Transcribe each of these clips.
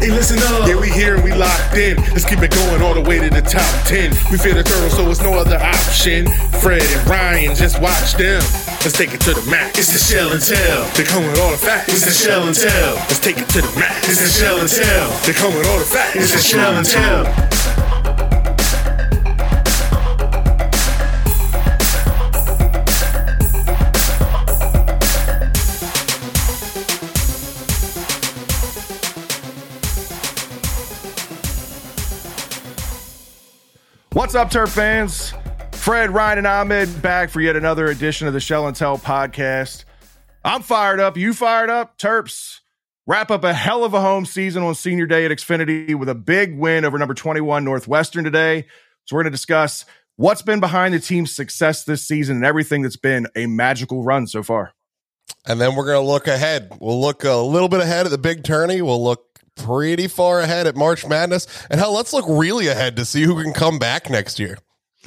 Hey, listen up. Yeah, we here and we locked in. Let's keep it going all the way to the top 10. We fear the turtle, so it's no other option. Fred and Ryan, just watch them. Let's take it to the max. It's the shell and tell. They come with all the facts. It's the shell and tell. Let's take it to the max. It's the shell and tell. They come with all the facts. It's the shell and tell. What's up, Terp fans? Fred, Ryan, and Ahmed back for yet another edition of the Shell and Tell podcast. I'm fired up. You fired up? Terps wrap up a hell of a home season on senior day at Xfinity with a big win over number 21 Northwestern today. So we're going to discuss what's been behind the team's success this season and everything that's been a magical run so far. And then we're going to look ahead. We'll look a little bit ahead at the big tourney. We'll look pretty far ahead at March Madness. And hell, let's look really ahead to see who can come back next year.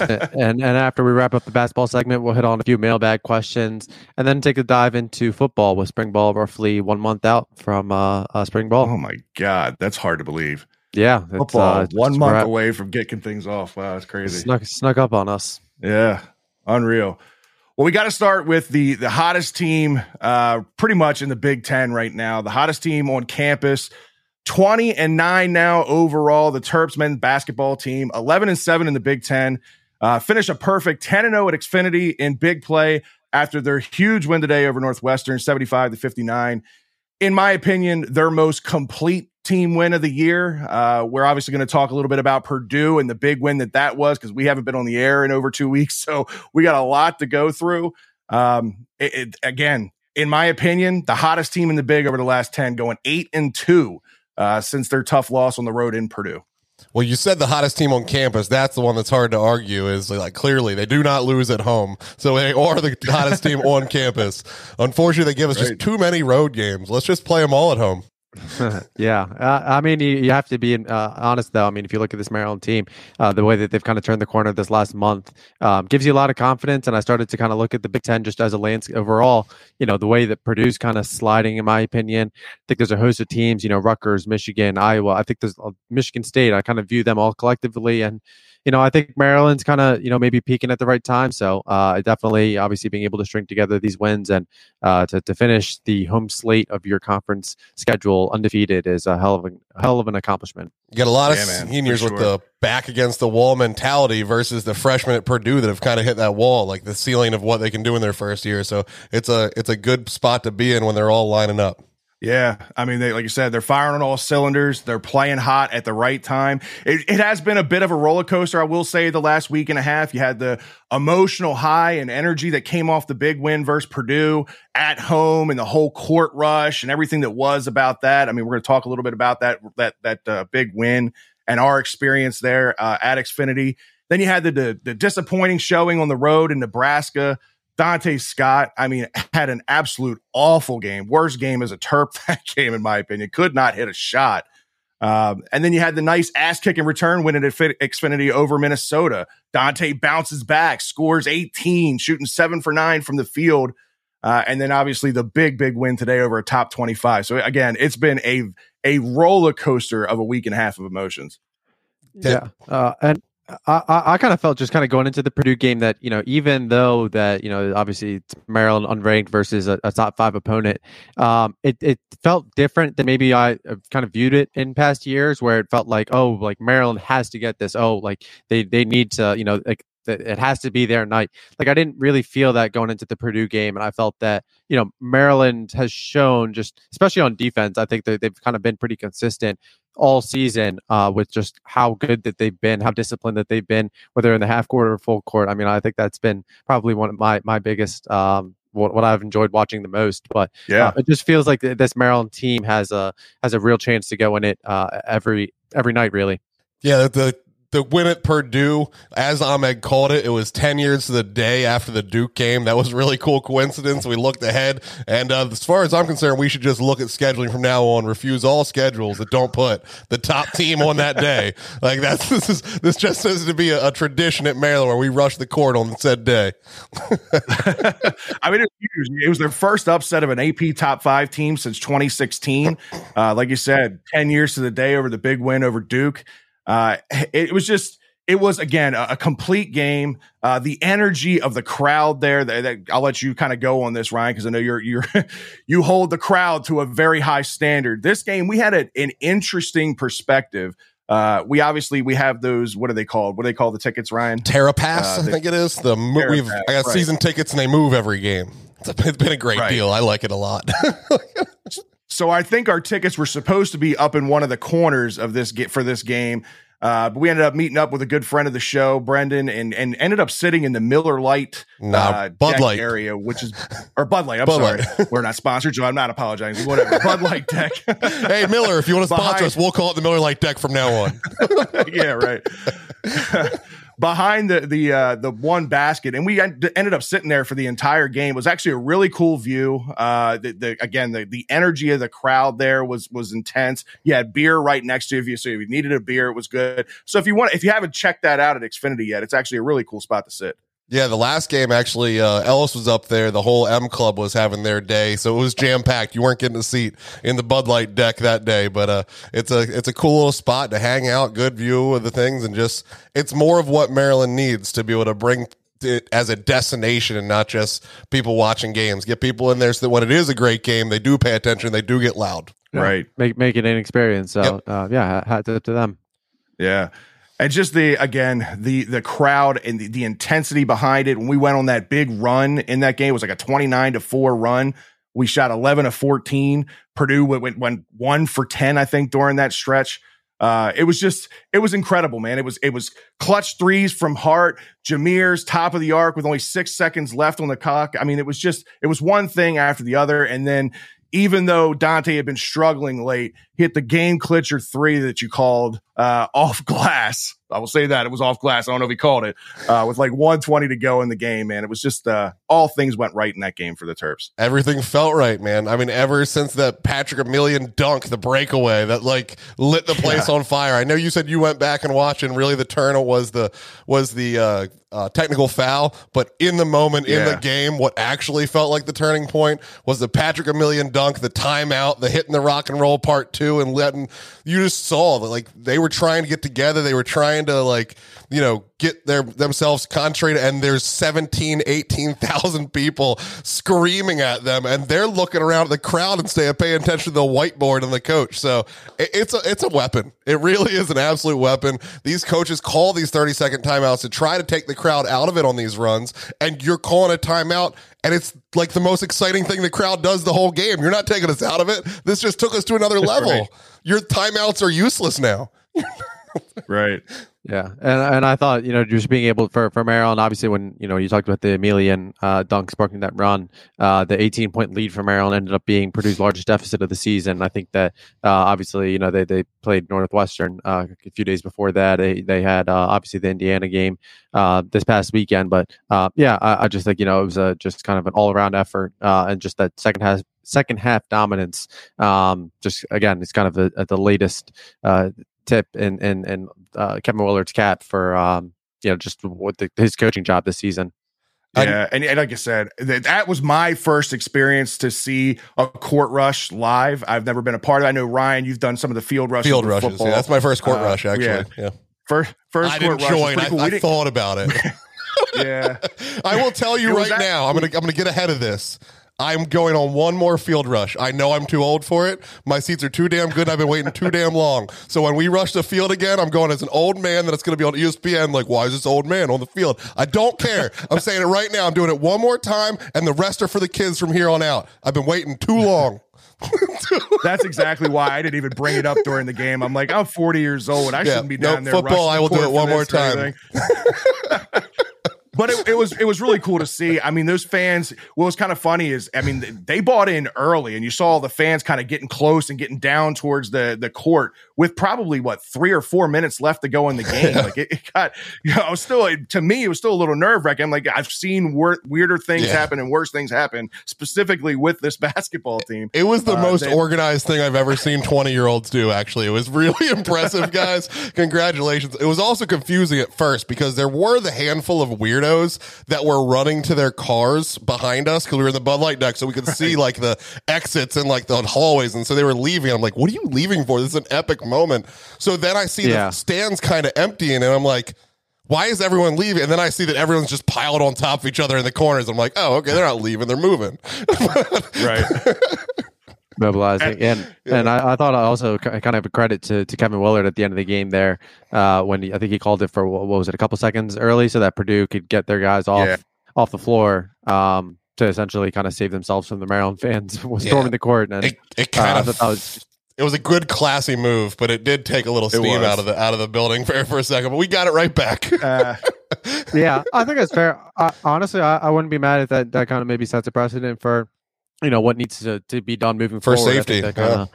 and and after we wrap up the basketball segment, we'll hit on a few mailbag questions and then take a dive into football with spring ball roughly one month out from uh, uh spring ball. Oh my God, that's hard to believe. Yeah, Football uh, one month away from kicking things off. Wow, that's crazy. Snuck snuck up on us. Yeah, unreal. Well, we got to start with the the hottest team, uh, pretty much in the Big Ten right now. The hottest team on campus, twenty and nine now overall. The Terps men's basketball team, eleven and seven in the Big Ten. Uh, finish a perfect ten and zero at Xfinity in big play after their huge win today over Northwestern, seventy five to fifty nine. In my opinion, their most complete team win of the year. Uh, we're obviously going to talk a little bit about Purdue and the big win that that was because we haven't been on the air in over two weeks, so we got a lot to go through. Um, it, it, again, in my opinion, the hottest team in the big over the last ten, going eight and two uh, since their tough loss on the road in Purdue. Well, you said the hottest team on campus. That's the one that's hard to argue. Is like clearly they do not lose at home, so they are the hottest team on campus. Unfortunately, they give us Right. just too many road games. Let's just play them all at home. yeah, uh, I mean, you, you have to be uh, honest though. I mean, if you look at this Maryland team, uh, the way that they've kind of turned the corner this last month um, gives you a lot of confidence. And I started to kind of look at the Big Ten just as a landscape overall. You know, the way that Purdue's kind of sliding, in my opinion. I think there's a host of teams. You know, Rutgers, Michigan, Iowa. I think there's uh, Michigan State. I kind of view them all collectively, and you know, I think Maryland's kind of, you know, maybe peaking at the right time. So uh, definitely, obviously, being able to string together these wins and uh, to, to finish the home slate of your conference schedule undefeated is a hell of a hell of an accomplishment. You get a lot of Yeah, man, seniors for with the back against the wall mentality versus the freshmen at Purdue that have kind of hit that wall, like the ceiling of what they can do in their first year. So it's a it's a good spot to be in when they're all lining up. Yeah, I mean, they like you said, they're firing on all cylinders. They're playing hot at the right time. It, it has been a bit of a roller coaster, I will say. The last week and a half, you had the emotional high and energy that came off the big win versus Purdue at home, and the whole court rush and everything that was about that. I mean, we're going to talk a little bit about that that that uh, big win and our experience there uh, at Xfinity. Then you had the, the the disappointing showing on the road in Nebraska. Donta Scott, I mean, had an absolute awful game. Worst game as a Terp that game, in my opinion. Could not hit a shot. Um, and then you had the nice ass kick kicking return win at Xfi- Xfinity over Minnesota. Donta bounces back, scores 18, shooting seven for nine from the field. Uh, and then obviously the big, big win today over a top 25. So again, it's been a a roller coaster of a week and a half of emotions. Yeah, uh, and I, I, I kind of felt just kind of going into the Purdue game that you know even though that you know obviously it's Maryland unranked versus a, a top five opponent, um, it it felt different than maybe I kind of viewed it in past years where it felt like oh like Maryland has to get this. Oh like they they need to you know like that it has to be their night. Like I didn't really feel that going into the Purdue game, and I felt that you know Maryland has shown just especially on defense. I think that they've kind of been pretty consistent all season uh, with just how good that they've been, how disciplined that they've been, whether in the half court or full court. I mean, I think that's been probably one of my my biggest. Um, what, what I've enjoyed watching the most, but Yeah. uh, it just feels like th- this Maryland team has a has a real chance to go in it uh, every every night, really. Yeah, the, the win at Purdue, as Ahmed called it, it was 10 years to the day after the Duke game. That was really cool coincidence. We looked ahead. And uh, as far as I'm concerned, we should just look at scheduling from now on, refuse all schedules that don't put the top team on that day. Like that's, this is, this just says to be a, a tradition at Maryland where we rush the court on said day. I mean, it was, it was their first upset of an AP top five team since 2016. Uh, like you said, 10 years to the day over the big win over Duke. Uh, it, was just, it was again a, a complete game. Uh, the energy of the crowd there. That, that I'll let you kind of go on this, Ryan, because I know you're you're you hold the crowd to a very high standard. This game, we had a, an interesting perspective. Uh, we obviously we have those. What are they called? What do they call the tickets, Ryan? TerraPass, uh, I think it is. The we've I got right. season tickets and they move every game. it's been a great right. deal. I like it a lot. So I think our tickets were supposed to be up in one of the corners of this get for this game. Uh, but we ended up meeting up with a good friend of the show, Brendan, and and ended up sitting in the Miller Lite nah, uh, Bud Light area, which is or Bud Light. I'm Bud sorry, Light. we're not sponsored, so I'm not apologizing. Whatever, Bud Light deck. hey Miller, if you want to sponsor Behind- us, we'll call it the Miller Lite deck from now on. yeah, right behind the the uh, the one basket, and we ended up sitting there for the entire game. It was actually a really cool view. Uh, the, the again the the energy of the crowd there was was intense. You had beer right next to you, so if you needed a beer, it was good. So if you want, if you haven't checked that out at Xfinity yet, it's actually a really cool spot to sit. Yeah, the last game actually, uh, Ellis was up there. The whole M Club was having their day, so it was jam packed. You weren't getting a seat in the Bud Light deck that day, but uh, it's a it's a cool little spot to hang out, good view of the things, and just it's more of what Maryland needs to be able to bring it as a destination and not just people watching games. Get people in there so that when it is a great game, they do pay attention, they do get loud. Yeah. Right, make make it an experience. So yep. uh, yeah, hat to, to them. Yeah and just the again the the crowd and the, the intensity behind it. When we went on that big run in that game it was like a 29 to 4 run. We shot 11 to 14 purdue went, went, one for 10 i think during that stretch. Uh, it was just it was incredible man. It was it was clutch threes from hart jameer's top of the arc with only six seconds left on the clock. I mean it was just it was one thing after the other. And then even though Donta had been struggling late, hit the game clincher three that you called uh, off glass. I will say that it was off glass. I don't know if he called it uh, with like 120 to go in the game, man. It was just uh, all things went right in that game for the Terps. Everything felt right, man. I mean, ever since that Patrick Emilien dunk, the breakaway that like lit the place yeah. on fire. I know you said you went back and watched, and really the turn was the was the uh, uh, technical foul, but in the moment, yeah. in the game, what actually felt like the turning point was the Patrick Emilien dunk, the timeout, the hitting the rock and roll part two, and letting you just saw that like they were trying to get together, they were trying to like you know get their themselves concentrated and there's 17 18,000 people screaming at them and they're looking around at the crowd and staying paying attention to the whiteboard and the coach. So it's a it's a weapon. It really is an absolute weapon. These coaches call these 30 second timeouts to try to take the crowd out of it on these runs and you're calling a timeout and it's like the most exciting thing the crowd does the whole game. You're not taking us out of it. This just took us to another level. right. your timeouts are useless now right yeah, and and I thought you know just being able for for Maryland, obviously when you know you talked about the Emilien uh, dunk sparking that run, uh, the 18 point lead for Maryland ended up being Purdue's largest deficit of the season. I think that uh, obviously you know they they played Northwestern uh, a few days before that. They they had uh, obviously the Indiana game uh, this past weekend, but yeah, I, I, just think you know it was a, just kind of an all around effort and just that second half second half dominance. Um, just again, it's kind of the latest uh, tip and and in uh, Kevin Willard's cap for um, you know just what the, his coaching job this season. Yeah, and, and, like I said, that, that was my first experience to see a court rush live. I've never been a part of. it. I know Ryan, you've done some of the field rushes. Field rushes, yeah, that's my first court uh, rush actually. Yeah. yeah. First, first I didn't join. I, cool. I thought about it. yeah, I will tell you right that, now. I'm gonna I'm gonna get ahead of this. I'm going on one more field rush. I know I'm too old for it. My seats are too damn good. I've been waiting too damn long. So when we rush the field again, I'm going as an old man that's going to be on ESPN. Like, why is this old man on the field? I don't care. I'm saying it right now. I'm doing it one more time, and the rest are for the kids from here on out. I've been waiting too long. That's exactly why I didn't even bring it up during the game. I'm like, I'm 40 years old I yeah, shouldn't be down there. Football, I will do it one more time. but it, it, was it was really cool to see. I mean, those fans. What was kind of funny is, I mean, they bought in early, and you saw the fans kind of getting close and getting down towards the the court with probably what three or four minutes left to go in the game. like it, it, got, you know, I was still to me, it was still a little nerve wracking. Like I've seen wor- weirder things yeah. happen and worse things happen, specifically with this basketball team. It was the uh, most they, organized thing I've ever seen twenty year olds do. Actually, it was really impressive, guys. Congratulations. It was also confusing at first because there were the handful of weirdos that were running to their cars behind us because we were in the Bud Light deck, so we could see like the exits and like the hallways, and so they were leaving. I'm like, what are you leaving for? This is an epic moment. So then I see yeah. the stands kind of emptying, and I'm like. Why is everyone leaving? And then I see that everyone's just piled on top of each other in the corners. I'm like, oh, okay, they're not leaving, they're moving. right. mobilizing. And yeah. and I, I, thought I also kind of a credit to, to Kevin Willard at the end of the game there uh, when he, I think he called it for what was it a couple seconds early so that Purdue could get their guys off yeah. off the floor um, to essentially kind of save themselves from the Maryland fans storming yeah. the court. And it, it kind uh, of was it was a good classy move, but it did take a little steam out of the out of the building for, for a second. But we got it right back. uh, yeah, I think that's fair. I, honestly, I, I, wouldn't be mad if that that kind of maybe sets a precedent for you know what needs to, to be done moving for forward. safety. Kinda,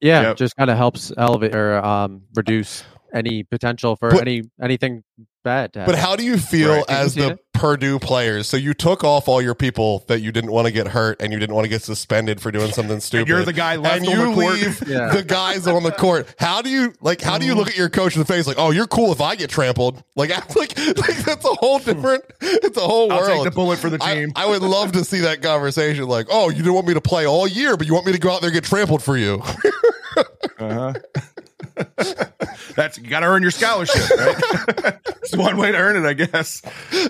yeah, yeah yep. just kind of helps elevate or um, reduce any potential for any anything bad. but how do you feel right. as the Purdue players? So you took off all your people that you didn't want to get hurt and you didn't want to get suspended for doing something stupid. you're the guy left and you leave yeah. the guys on the court. How do you like? How do you look at your coach in the face like, oh, you're cool if I get trampled? Like, like, like that's a whole different. It's a whole I'll world. Take the bullet for the team. I, I would love to see that conversation. Like, oh, you didn't want me to play all year, but you want me to go out there and get trampled for you. uh huh. That's you got to earn your scholarship. Right? it's one way to earn it, I guess.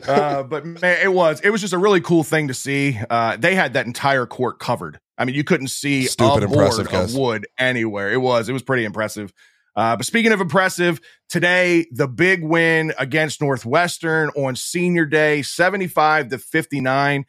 Uh, but man, it was it was just a really cool thing to see. Uh, they had that entire court covered. I mean, you couldn't see Stupid a board of wood anywhere. It was it was pretty impressive. Uh, but speaking of impressive, today the big win against Northwestern on Senior Day, seventy-five to fifty-nine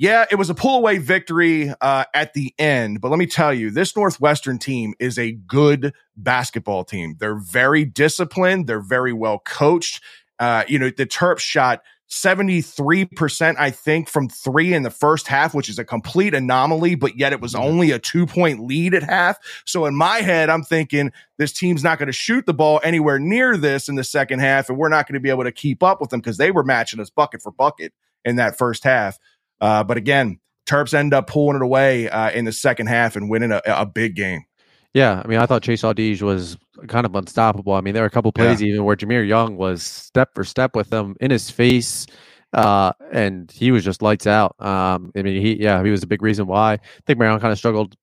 yeah, it was a pull away victory uh, at the end, but let me tell you, this Northwestern team is a good basketball team. They're very disciplined. They're very well coached. Uh, you know, the Terps shot 73%, I think, from three in the first half, which is a complete anomaly, but yet it was only a two point lead at half. So in my head, I'm thinking this team's not going to shoot the ball anywhere near this in the second half, and we're not going to be able to keep up with them because they were matching us bucket for bucket in that first half. Uh, but again, Terps end up pulling it away uh, in the second half and winning a, a, big game. Yeah, I mean, I thought Chase Audige was kind of unstoppable. I mean, there were a couple plays yeah. even where Jahmir Young was step for step with him in his face, uh, and he was just lights out. Um, I mean, he yeah, he was a big reason why. I think Maryland kind of struggled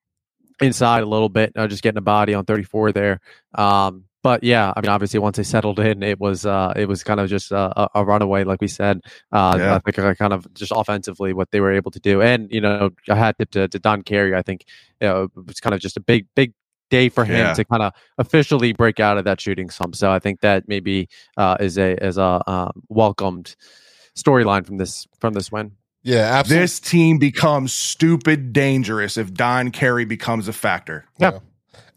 inside a little bit, uh, just getting a body on 34 there. Um, but yeah, I mean, obviously, once they settled in, it was uh, it was kind of just a, a runaway, like we said. Uh, yeah. I think uh, kind of just offensively what they were able to do, and you know, I had tip to, to Don Carey. I think you know, it was kind of just a big, big day for him yeah. to kind of officially break out of that shooting slump. So I think that maybe uh, is a is a uh, welcomed storyline from this from this win. Yeah, absolutely. This team becomes stupid dangerous if Don Carey becomes a factor. Yeah. yeah.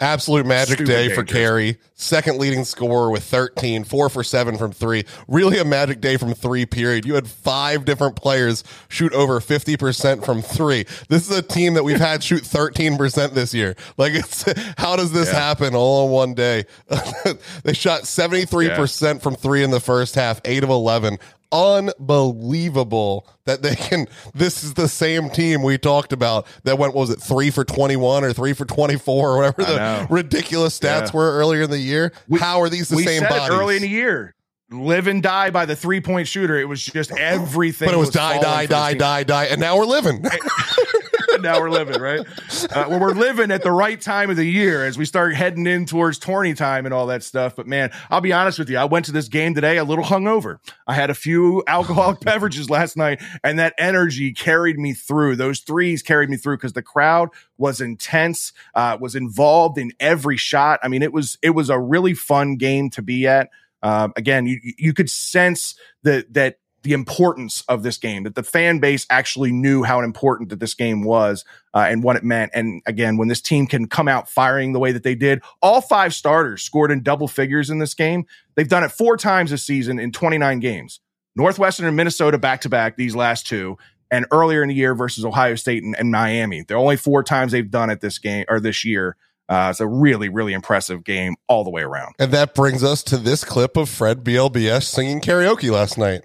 Absolute magic Stupid day for Carey. Second leading scorer with 13, four for seven from three. Really a magic day from three, period. You had five different players shoot over 50% from three. This is a team that we've had shoot 13% this year. Like, it's how does this yeah. happen all in one day? they shot 73% yeah. from three in the first half, eight of 11 unbelievable that they can. This is the same team we talked about that went, was it three for 21 or three for 24 or whatever the ridiculous stats yeah. were earlier in the year? We, How are these the same bodies? early in the year. Live and die by the three point shooter. It was just everything. But it was, was die, die, die, die, die, and now we're living. now we're living, right? Uh, well, we're living at the right time of the year as we start heading in towards tourney time and all that stuff. But man, I'll be honest with you. I went to this game today a little hungover. I had a few alcoholic beverages last night, and that energy carried me through. Those threes carried me through because the crowd was intense, uh, was involved in every shot. I mean, it was it was a really fun game to be at. Uh, again, you you could sense that that the importance of this game, that the fan base actually knew how important that this game was uh, and what it meant. And again, when this team can come out firing the way that they did, all five starters scored in double figures in this game. They've done it four times this season in 29 games. Northwestern and Minnesota back to back these last two, and earlier in the year versus Ohio State and, and Miami. They're only four times they've done it this game or this year. Uh, it's a really, really impressive game all the way around. And that brings us to this clip of Fred BLBS singing karaoke last night.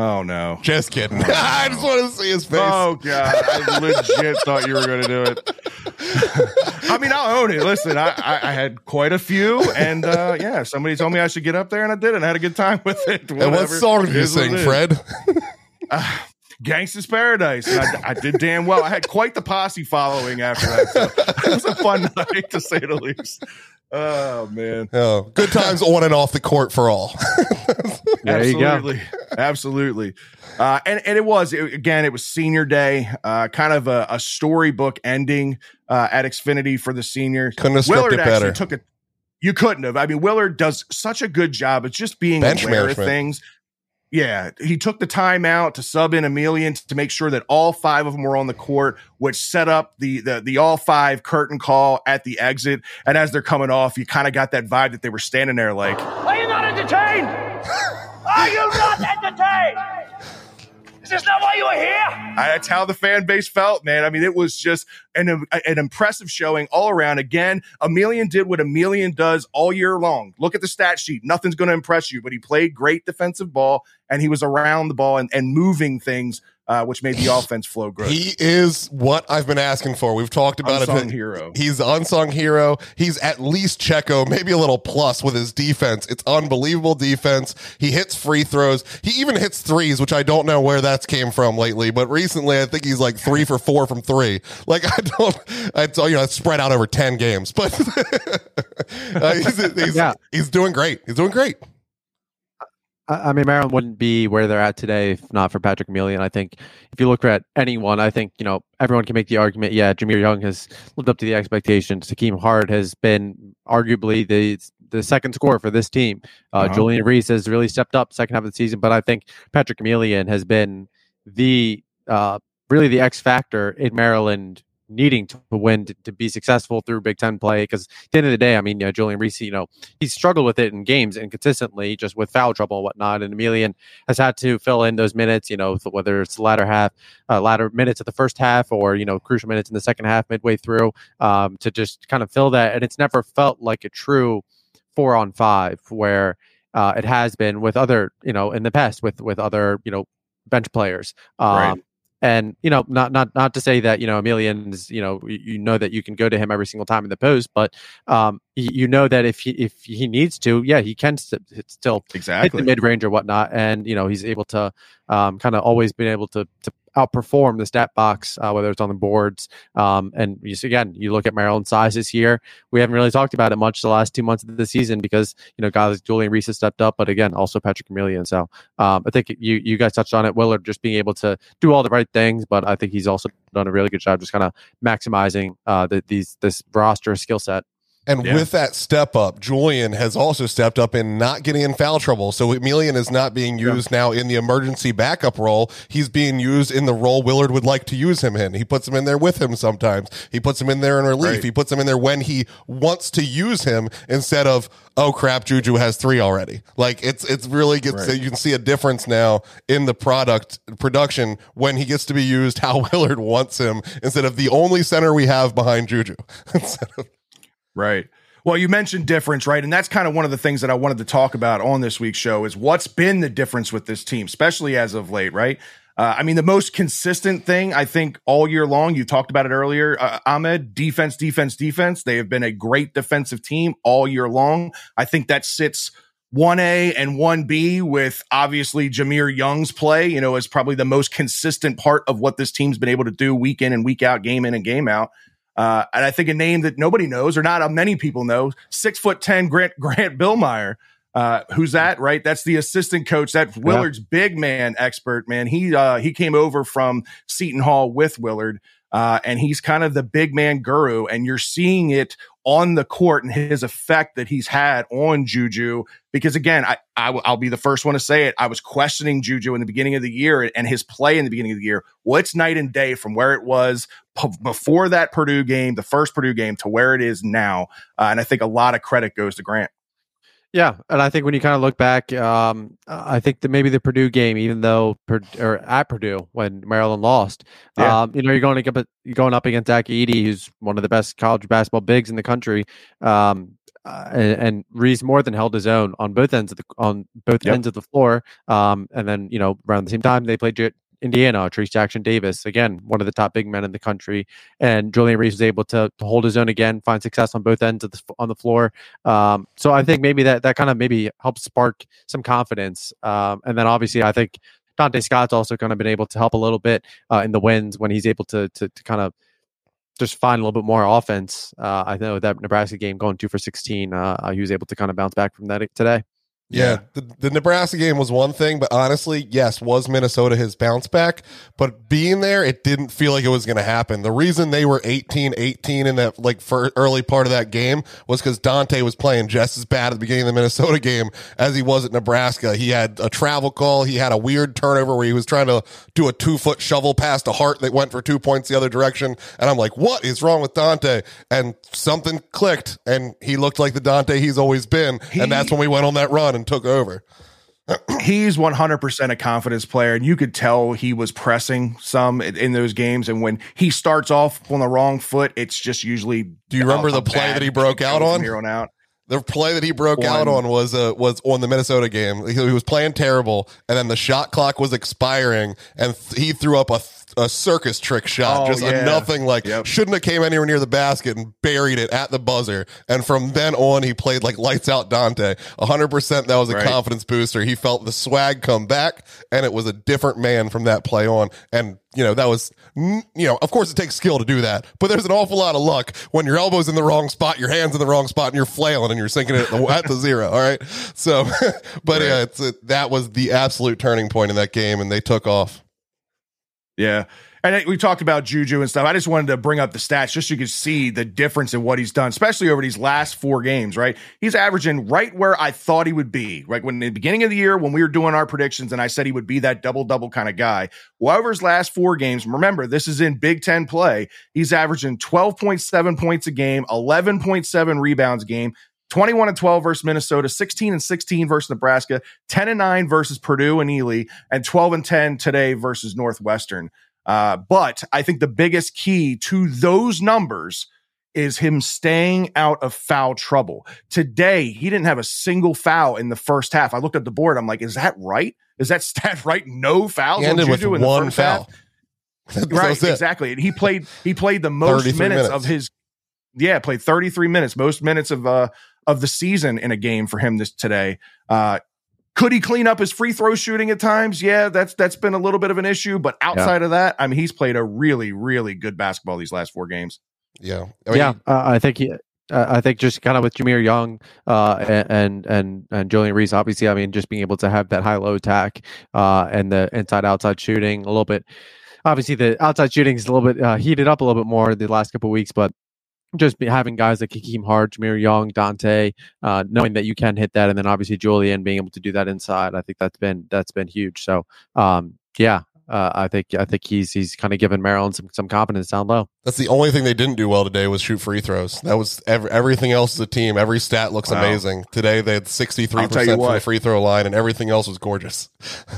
Oh no! Just kidding. I just want to see his face. Oh god! I legit thought you were going to do it. I mean, I'll own it. Listen, I, I, I had quite a few, and uh, yeah, somebody told me I should get up there, and I did, and I had a good time with it. and what song did you sing, Fred? Uh, Gangsta's Paradise. And I, I, did damn well. I had quite the posse following after that. So it was a fun night to say the least. Oh man. Oh, good times on and off the court for all. there you Absolutely. go. Absolutely. Uh, and, and it was, it, again, it was senior day, uh, kind of a, a storybook ending uh, at Xfinity for the seniors. Couldn't have scripted Willard actually better. took it. You couldn't have. I mean, Willard does such a good job. It's just being Bench aware of things. Yeah, he took the time out to sub in Emilien to make sure that all five of them were on the court, which set up the the the all five curtain call at the exit. And as they're coming off, you kind of got that vibe that they were standing there like, Are you not entertained? Are you not entertained? Is this not why you were here? That's how the fan base felt, man. I mean, it was just an, an impressive showing all around. Again, Emilien did what Emilien does all year long. Look at the stat sheet. Nothing's going to impress you, but he played great defensive ball and he was around the ball and, and moving things, uh, which made the offense flow great. He is what I've been asking for. We've talked about Unsung it. hero. He's the unsung hero. He's at least Checo, maybe a little plus with his defense. It's unbelievable defense. He hits free throws. He even hits threes, which I don't know where that's came from lately, but recently I think he's like three for four from three. Like I don't, I told you know, it's spread out over 10 games, but uh, he's, he's, Yeah. he's doing great. He's doing great. I mean, Maryland wouldn't be where they're at today if not for Patrick Emilien. I think if you look at anyone, I think you know everyone can make the argument. Yeah, Jahmir Young has lived up to the expectations. Hakim Hart has been arguably the the second scorer for this team. Uh, Uh-huh. Julian Reese has really stepped up second half of the season, but I think Patrick Emilien has been the uh, really the X factor in Maryland needing to win to, to be successful through Big Ten play. Because at the end of the day, I mean, you know, Julian Reese, you know, he's struggled with it in games and consistently just with foul trouble and whatnot. And Emilien has had to fill in those minutes, you know, whether it's the latter half, uh, latter minutes of the first half or, you know, crucial minutes in the second half midway through um, to just kind of fill that. And it's never felt like a true four on five where uh, it has been with other, you know, in the past with, with other, you know, bench players. Um, Right. And you know, not not not to say that you know, Emilien's. You know, you, know that you can go to him every single time in the post, but um, you, know that if he if he needs to, yeah, he can st- still hit exactly. the mid range or whatnot, and you know he's able to um, kind of always been able to to outperform the stat box, uh, whether it's on the boards. Um, and you again, you look at Maryland's size this year. We haven't really talked about it much the last two months of the season because you know guys like Julian Reese stepped up, but again, also Patrick Emilien. So um, I think you you guys touched on it. Willard just being able to do all the right things, but I think he's also done a really good job just kind of maximizing uh, the, these this roster skill set. And Yeah. with that step up, Julian has also stepped up in not getting in foul trouble. So Emilien is not being used now in the emergency backup role. He's being used in the role Willard would like to use him in. He puts him in there with him sometimes. He puts him in there in relief. Right. He puts him in there when he wants to use him instead of, oh crap, Juju has three already. Like it's it's really gets Right. you can see a difference now in the product production when he gets to be used how Willard wants him instead of the only center we have behind Juju. Instead of- Right. Well, you mentioned difference, right? And that's kind of one of the things that I wanted to talk about on this week's show is what's been the difference with this team, especially as of late, right? Uh, I mean, the most consistent thing I think all year long, you talked about it earlier, uh, Ahmed, defense, defense, defense. They have been a great defensive team all year long. I think that sits 1A and 1B with obviously Jahmir Young's play, you know, is probably the most consistent part of what this team's been able to do week in and week out, game in and game out. Uh, and I think a name that nobody knows or not many people know, six foot 10 Grant, Grant Billmeier. Uh, who's that? Right. That's the assistant coach. That's Willard's big man expert, man. He, uh, he came over from Seton Hall with Willard. Uh, and he's kind of the big man guru, and you're seeing it on the court and his effect that he's had on Juju. Because again, I, I will be the first one to say it. I was questioning Juju in the beginning of the year and his play in the beginning of the year. Well, it's night and day from where it was p- before that Purdue game, the first Purdue game, to where it is now. Uh, and I think a lot of credit goes to Grant. Yeah, and I think when you kind of look back, um, I think that maybe the Purdue game, even though or at Purdue when Maryland lost, yeah. um, you know, you're going up you're going up against Zach Edey, who's one of the best college basketball bigs in the country, um, uh, and, and Reese more than held his own on both ends of the on both yep. ends of the floor. Um, and then you know around the same time they played J- Indiana, Trayce Jackson Davis, again, one of the top big men in the country. And Julian Reese was able to, to hold his own again, find success on both ends of the, on the floor. Um, so I think maybe that, that kind of maybe helps spark some confidence. Um, and then obviously, I think Donta Scott's also kind of been able to help a little bit uh, in the wins when he's able to, to, to kind of just find a little bit more offense. Uh, I know that Nebraska game going two for 16, uh, he was able to kind of bounce back from that today. Yeah, the, the Nebraska game was one thing, but honestly, yes, was Minnesota his bounce back? But being there, it didn't feel like it was going to happen. The reason they were 18 18 in that like for early part of that game was because Donta was playing just as bad at the beginning of the Minnesota game as he was at Nebraska. He had a travel call, he had a weird turnover where he was trying to do a two foot shovel past a heart that went for two points the other direction. And I'm like, what is wrong with Donta? And something clicked, and he looked like the Donta he's always been. He- and that's when we went on that run and took over. he's 100% a confidence player and you could tell he was pressing some in those games and when he starts off on the wrong foot it's just usually do you remember the play that he broke out on here on out the play that he broke One. out on was uh, was on the Minnesota game. He, he, was playing terrible, and then the shot clock was expiring, and th- he threw up a a circus trick shot, oh, just yeah. a nothing like yep. shouldn't have came anywhere near the basket and buried it at the buzzer. And from then on, he played like lights out Donta. hundred percent, that was a right. confidence booster. He felt the swag come back, and it was a different man from that play on. And you know that was you know of course it takes skill to do that, but there's an awful lot of luck when your elbow's in the wrong spot, your hands in the wrong spot, and you're flailing and you're sinking it at the, at the zero. All right, so but right. yeah, it's a, that was the absolute turning point in that game, and they took off. Yeah. And we talked about Juju and stuff. I just wanted to bring up the stats just so you could see the difference in what he's done, especially over these last four games, right? He's averaging right where I thought he would be, right? When in the beginning of the year, when we were doing our predictions and I said he would be that double double kind of guy. Well, over his last four games, remember, this is in Big Ten play. He's averaging 12.7 points a game, 11.7 rebounds a game, 21 and 12 versus Minnesota, 16 and 16 versus Nebraska, 10 and 9 versus Purdue and Edey, and 12 and 10 today versus Northwestern. Uh, but I think the biggest key to those numbers is him staying out of foul trouble. Today, he didn't have a single foul in the first half. I looked at the board. I'm like, is that right? Is that stat right? No fouls. He ended with one foul. right, exactly. And he played. He played the most minutes, minutes, of his. Yeah, played 33 minutes, most minutes of uh of the season in a game for him this today. Uh, could he clean up his free throw shooting at times? Yeah, that's that's been a little bit of an issue. But outside yeah. of that, I mean, he's played a really, really good basketball these last four games. Yeah, I mean, yeah. Uh, I think he, uh, I think just kind of with Jahmir Young uh, and and and Julian Reese, obviously, I mean, just being able to have that high low attack uh, and the inside outside shooting a little bit. Obviously, the outside shooting is a little bit uh, heated up a little bit more the last couple weeks, but just having guys like Hakim Hart, Jahmir Young, Donta, uh, knowing that you can hit that, and then obviously Julian being able to do that inside, I think that's been that's been huge. So, um, yeah, uh, I think I think he's he's kind of given Maryland some some confidence down low. That's the only thing they didn't do well today was shoot free throws. That was every, everything else The team. Every stat looks wow. amazing. Today they had 63% from the free throw line and everything else was gorgeous.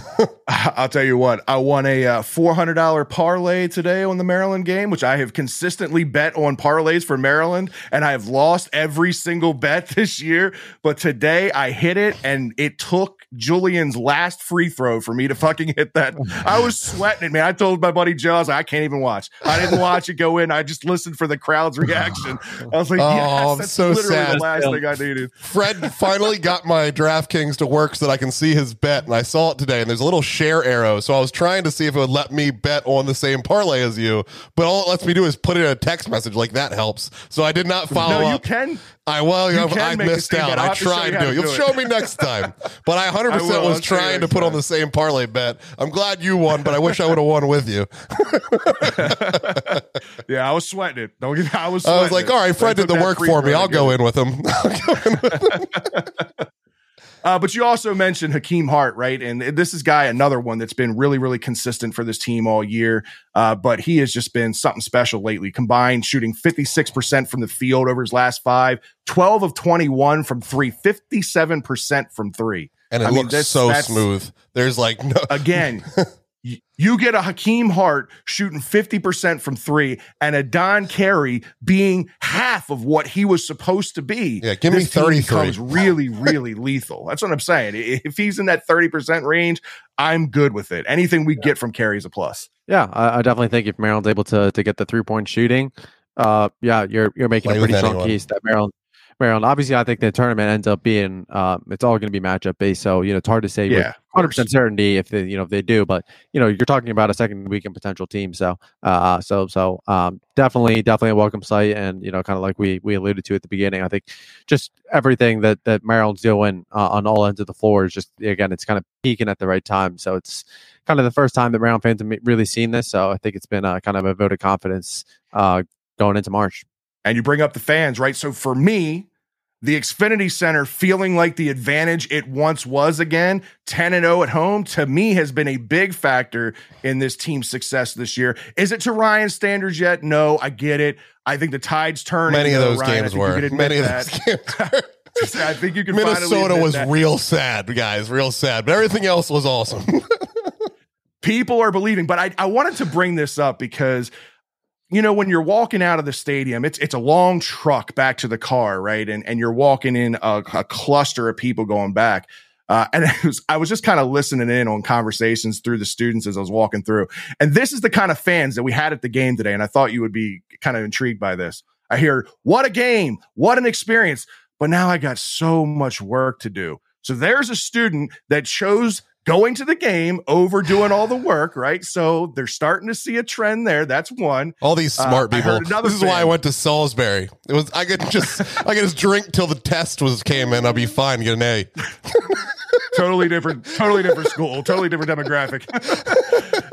I'll tell you what, I won a uh, $400 parlay today on the Maryland game, which I have consistently bet on parlays for Maryland and I have lost every single bet this year, but today I hit it and it took Julian's last free throw for me to fucking hit that. I was sweating it, man. I told my buddy Joe, I, like, I can't even watch. I didn't watch it go in. I just listened for the crowd's reaction. I was like, oh, yes, that's so literally sad. the last thing I needed. Fred finally got my DraftKings to work so that I can see his bet, and I saw it today. And there's a little share arrow, so I was trying to see if it would let me bet on the same parlay as you. But all it lets me do is put in a text message, like that helps. So I did not follow no, up. you can. I well, you I missed out. I tried to. You'll show me next time. But I 100 percent was trying to put on the same parlay bet. I'm glad you won, but I wish I would have won with you. yeah, I was sweating it. Don't get, I was. I was like, all right, Fred did the work for me. I'll go in with him. Uh, but you also mentioned Hakim Hart, right? And this is guy another one that's been really, really consistent for this team all year. Uh, but he has just been something special lately. Combined shooting 56% from the field over his last five, 12 of 21 from three, 57% from three. And it I mean, looks that's- so that's- smooth. There's like no Again, you get a Hakim Hart shooting 50% from three and a Don Carey being half of what he was supposed to be. Yeah, give me This team 33. becomes really, really lethal. That's what I'm saying. If he's in that 30% range, I'm good with it. Anything we get from Carey is a plus. Yeah, I, I definitely think if Maryland's able to to get the three point shooting, uh, yeah, you're you're making Play a pretty strong anyone. case that Maryland. Maryland, obviously, I think the tournament ends up being, um, it's all going to be matchup based. So, you know, it's hard to say with 100% certainty if they, you know, if they do, but, you know, you're talking about a second weekend potential team. So, uh, so, so, um, definitely, definitely a welcome sight. And, you know, kind of like we, we alluded to at the beginning, I think just everything that, that Maryland's doing uh, on all ends of the floor is just, again, it's kind of peaking at the right time. So it's kind of the first time that Maryland fans have really seen this. So I think it's been uh, kind of a vote of confidence, uh, going into March. and you bring up the fans, right? So for me, the Xfinity Center feeling like the advantage it once was again, 10 and 0 at home, to me has been a big factor in this team's success this year. Is it to Ryan's standards yet? No, I get it. I think the tide's turning. many of those Ryan. Games were. Many of that. those games were. I think you can Minnesota was that. real sad, guys, real sad. But everything else was awesome. people are believing. But I, I wanted to bring this up because you know when you're walking out of the stadium, it's it's a long truck back to the car, right? And and you're walking in a, a cluster of people going back. Uh, and was, I was just kind of listening in on conversations through the students as I was walking through. And this is the kind of fans that we had at the game today. And I thought you would be kind of intrigued by this. I hear, what a game, what an experience. But now I got so much work to do. So there's a student that chose going to the game over doing all the work, right? So they're starting to see a trend there. That's one. All these Uh, smart I people. This is why I went to Salisbury. It was I could just I could just drink till the test was came in. I'll be fine. Get an A. totally different, totally different school, totally different demographic.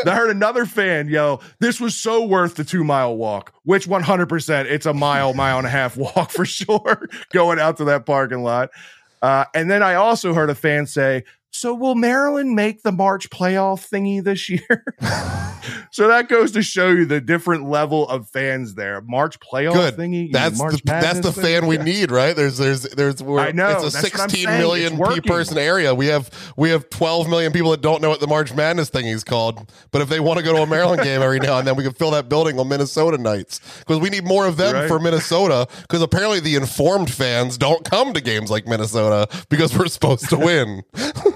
I heard another fan yell, "This was so worth the two mile walk." Which 100, percent it's a mile, mile and a half walk for sure, going out to that parking lot. Uh, and then I also heard a fan say, "So will Maryland make the March playoff thingy this year?" so that goes to show you the different level of fans there. March playoff Good. thingy. That's March the that's the thing? fan we Yeah. need, right? There's there's there's we're, I know, it's a that's what I'm 16 saying. million It's pe- working. person area. We have we have 12 million people that don't know what the March Madness thing is called. But if they want to go to a Maryland game every now and then, we can fill that building on Minnesota nights because we need more of them Right. for Minnesota. Because apparently the informed fans don't come to games like Minnesota because we're supposed to win.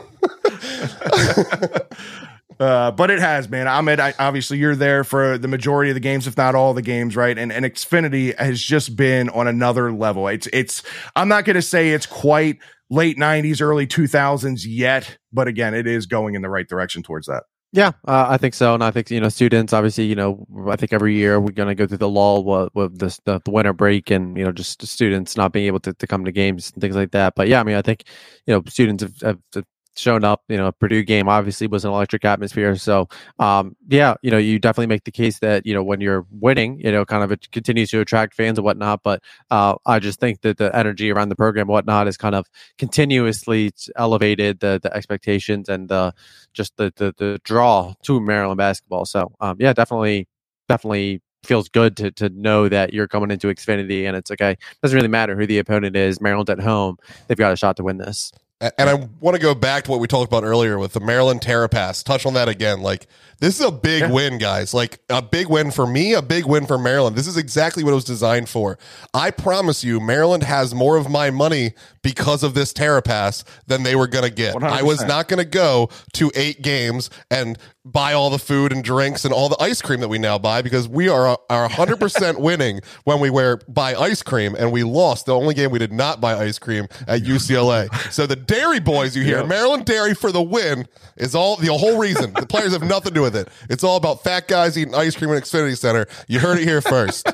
Uh, but it has, man. Ahmed, I, obviously you're there for the majority of the games, if not all the games, right? And and Xfinity has just been on another level. It's it's. I'm not going to say it's quite late '90s, early 2000s yet, but again, it is going in the right direction towards that. Yeah, uh, I think so, and I think you know students. Obviously, you know, I think every year we're going to go through the lull with, with this, the, the winter break, and you know, just students not being able to, to come to games and things like that. But yeah, I mean, I think you know students have, have, have shown up. You know, Purdue game obviously was an electric atmosphere. So um, yeah, you know, you definitely make the case that you know when you're winning, you know, kind of it continues to attract fans and whatnot. But uh, I just think that the energy around the program whatnot is kind of continuously elevated the the expectations and the just the the, the draw to Maryland basketball. So um, yeah, definitely, definitely feels good to to know that you're coming into Xfinity and it's okay. Doesn't really matter who the opponent is. Maryland's at home; they've got a shot to win this. And I want to go back to what we talked about earlier with the Maryland Terrapass. Touch on that again. Like this is a big win, guys. Like a big win for me, a big win for Maryland. This is exactly what it was designed for. I promise you, Maryland has more of my money because of this Terrapass than they were going to get. I was not going to go to eight games and buy all the food and drinks and all the ice cream that we now buy because we are are 100% winning when we wear buy ice cream and we lost the only game we did not buy ice cream at UCLA. So the Dairy Boys you hear, Yep. Maryland Dairy for the win is all the whole reason. The players have nothing to do with it. It's all about fat guys eating ice cream at Xfinity Center. You heard it here first.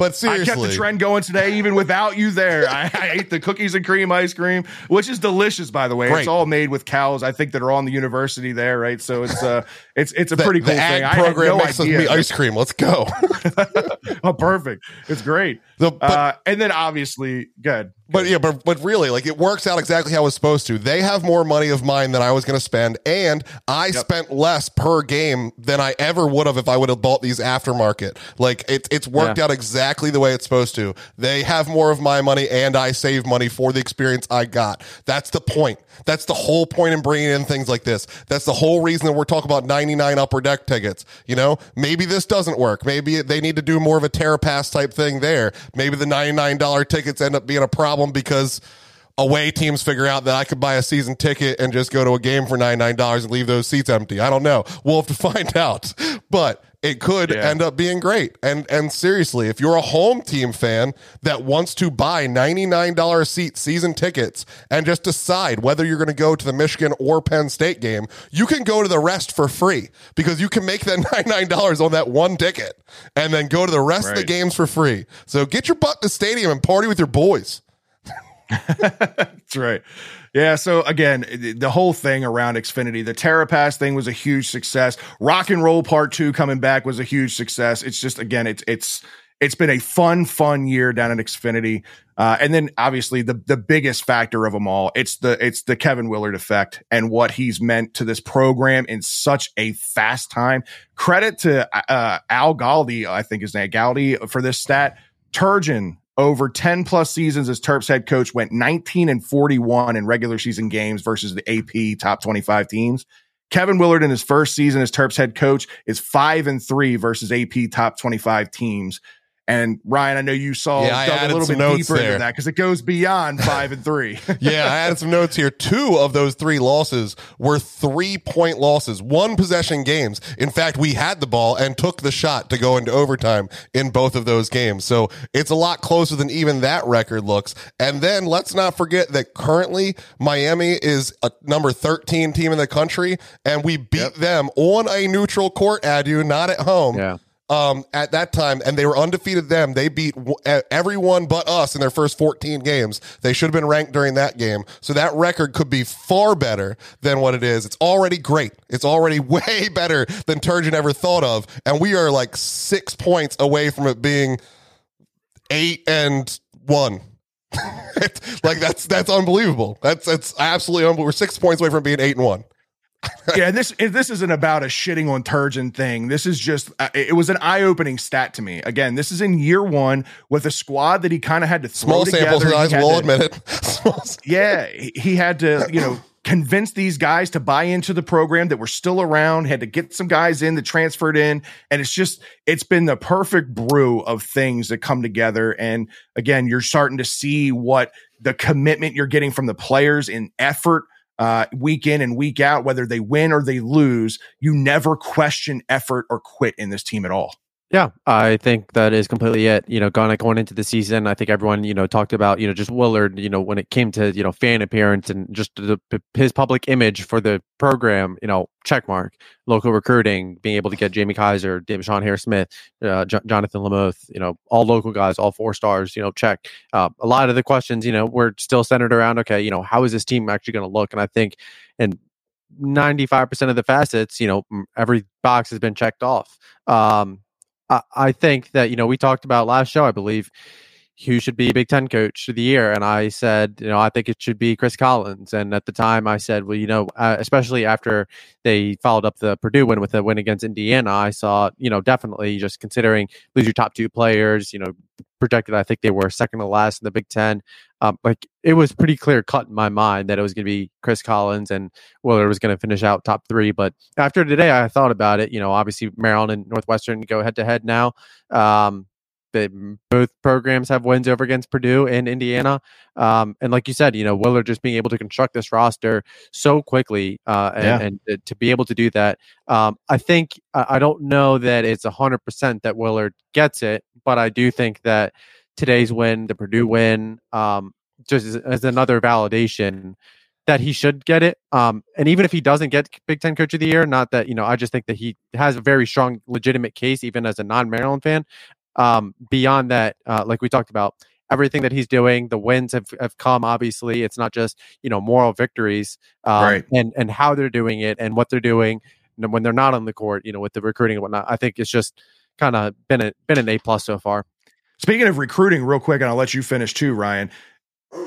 But seriously, I kept the trend going today, even without you there. I, I ate the cookies and cream ice cream, which is delicious, by the way. Great. It's all made with cows. I think that are on the university there, right? So it's uh, it's it's a the, pretty cool thing. I program no makes me ice cream. Let's go. oh, perfect. It's great. The- but uh, and then obviously, good. But yeah, but but really, like it works out exactly how it's supposed to. They have more money of mine than I was going to spend, and I spent less per game than I ever would have if I would have bought these aftermarket. Like it's it's worked Yeah. out exactly the way it's supposed to. They have more of my money, and I save money for the experience I got. That's the point. That's the whole point in bringing in things like this. That's the whole reason that we're talking about 99 upper deck tickets. You know, maybe this doesn't work. Maybe they need to do more of a TerraPass type thing there. Maybe the $99 tickets end up being a problem because away teams figure out that I could buy a season ticket and just go to a game for $99 and leave those seats empty. I don't know. We'll have to find out. But it could Yeah. end up being great. And and seriously, if you're a home team fan that wants to buy $99 a seat season tickets and just decide whether you're going to go to the Michigan or Penn State game, you can go to the rest for free because you can make that $99 on that one ticket and then go to the rest of the games for free. So get your butt to the stadium and party with your boys. That's right. Yeah. So again, the- whole thing around Xfinity, the TerraPass thing was a huge success. Rock and Roll Part Two coming back was a huge success. It's just again, it's it's it's been a fun, fun year down at Xfinity. Uh, and then obviously the the biggest factor of them all, it's the it's the Kevin Willard effect and what he's meant to this program in such a fast time. Credit to uh, Al Galdi, I think his name Galdi for this stat. Turgeon over 10 plus seasons as Terps head coach went 19 and 41 in regular season games versus the AP top 25 teams. Kevin Willard in his first season as Terps head coach is 5 and 3 versus AP top 25 teams. And Ryan, I know you saw Yeah, I dug a little some bit notes deeper there. into that because it goes beyond 5 and 3. yeah, I added some notes here. Two of those three losses were three point losses, one possession games. In fact, we had the ball and took the shot to go into overtime in both of those games. So it's a lot closer than even that record looks. And then let's not forget that currently Miami is a number 13 team in the country, and we beat them on a neutral court, Adu, not at home Yeah. Um, at that time, and they were undefeated. Them, they beat w- everyone but us in their first 14 games. They should have been ranked during that game, so that record could be far better than what it is. It's already great. It's already way better than Turgeon ever thought of, and we are like six points away from it being eight and one. Like that's that's unbelievable. That's that's absolutely unbelievable. We're six points away from being eight and one. yeah, and this this isn't about a shitting on Turgeon thing. This is just uh, it was an eye opening stat to me. Again, this is in year one with a squad that he kind of had to throw Small sample together. He size, had we'll to- admit it. Yeah, he he had to you know convince these guys to buy into the program that were still around. Had to get some guys in that transferred in, and it's just it's been the perfect brew of things that come together. And again, you're starting to see what the commitment you're getting from the players in effort uh, week in and week out, whether they win or they lose, you never question effort or quit in this team at all. Yeah, I think that is completely it. You know, going going into the season, I think everyone you know talked about you know just Willard. You know, when it came to you know fan appearance and just the, his public image for the program. You know, check mark. Local recruiting, being able to get Jamie Kaiser, David Sean Harris Smith, uh, Jo- Jonathan Lamothe. You know, all local guys, all four stars. You know, check. Uh, a lot of the questions, you know, were still centered around okay, you know, how is this team actually going to look? And I think, and 95% of the facets, you know, every box has been checked off. Um, I, I think that, you know, we talked about last show, I believe, who should be Big Ten coach of the year. And I said, you know, I think it should be Chris Collins. And at the time I said, well, you know, uh, especially after they followed up the Purdue win with a win against Indiana, I saw, you know, definitely just considering lose your top two players, you know, projected, I think they were second to last in the Big Ten. Um, like it was pretty clear cut in my mind that it was going to be Chris Collins and Willard was going to finish out top three. But after today, I thought about it. You know, obviously Maryland and Northwestern go head to head now. Um, they, both programs have wins over against Purdue and Indiana. Um, and like you said, you know, Willard just being able to construct this roster so quickly uh, and, Yeah. and to- to be able to do that. Um, I think, I I don't know that it's 100% that Willard gets it, but I do think that today's win, the Purdue win, um, just as, as another validation that he should get it. Um, and even if he doesn't get Big Ten Coach of the Year, not that you know, I just think that he has a very strong, legitimate case, even as a non-Maryland fan. Um, beyond that, uh, like we talked about, everything that he's doing, the wins have, have come. Obviously, it's not just you know moral victories, um, Right. And and how they're doing it and what they're doing and when they're not on the court, you know, with the recruiting and whatnot. I think it's just kind of been a been an A plus so far. Speaking of recruiting, real quick, and I'll let you finish too, Ryan.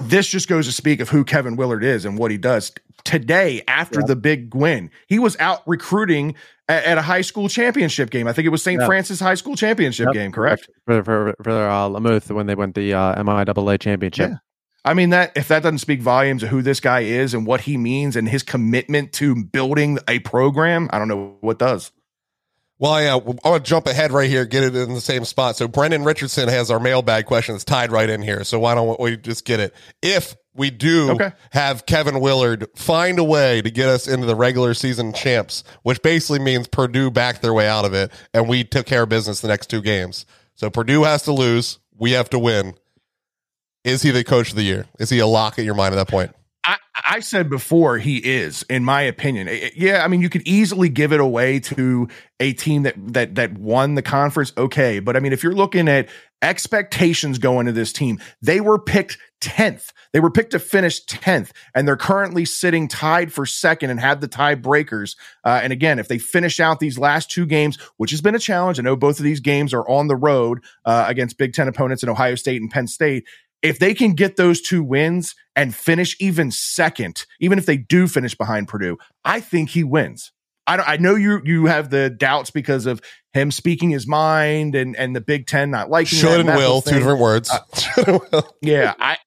This just goes to speak of who Kevin Willard is and what he does. Today, after yeah. the big win, he was out recruiting at, at, a high school championship game. I think it was St. Yeah. Francis High School championship yep. game, correct? For for, for uh, Lamothe when they went the uh, MIAA championship. Yeah. I mean that if that doesn't speak volumes of who this guy is and what he means and his commitment to building a program, I don't know what does. Well, yeah, I want to jump ahead right here, get it in the same spot. So Brendan Richardson has our mailbag question that's tied right in here. So why don't we just get it? If we do okay. have Kevin Willard find a way to get us into the regular season champs, which basically means Purdue backed their way out of it, and we took care of business the next two games. So Purdue has to lose, we have to win. Is he the coach of the year? Is he a lock at your mind at that point? I, I said before he is, in my opinion. Yeah, I mean, you could easily give it away to a team that that that won the conference. Okay, but I mean, if you're looking at expectations going to this team, they were picked tenth. They were picked to finish tenth, and they're currently sitting tied for second and have the tiebreakers. Uh, and again, if they finish out these last two games, which has been a challenge, I know both of these games are on the road uh, against Big Ten opponents in Ohio State and Penn State if they can get those two wins and finish even second, even if they do finish behind Purdue, I think he wins. I, I know you you have the doubts because of him speaking his mind and and the Big Ten not liking should and will two different words. Uh, yeah, I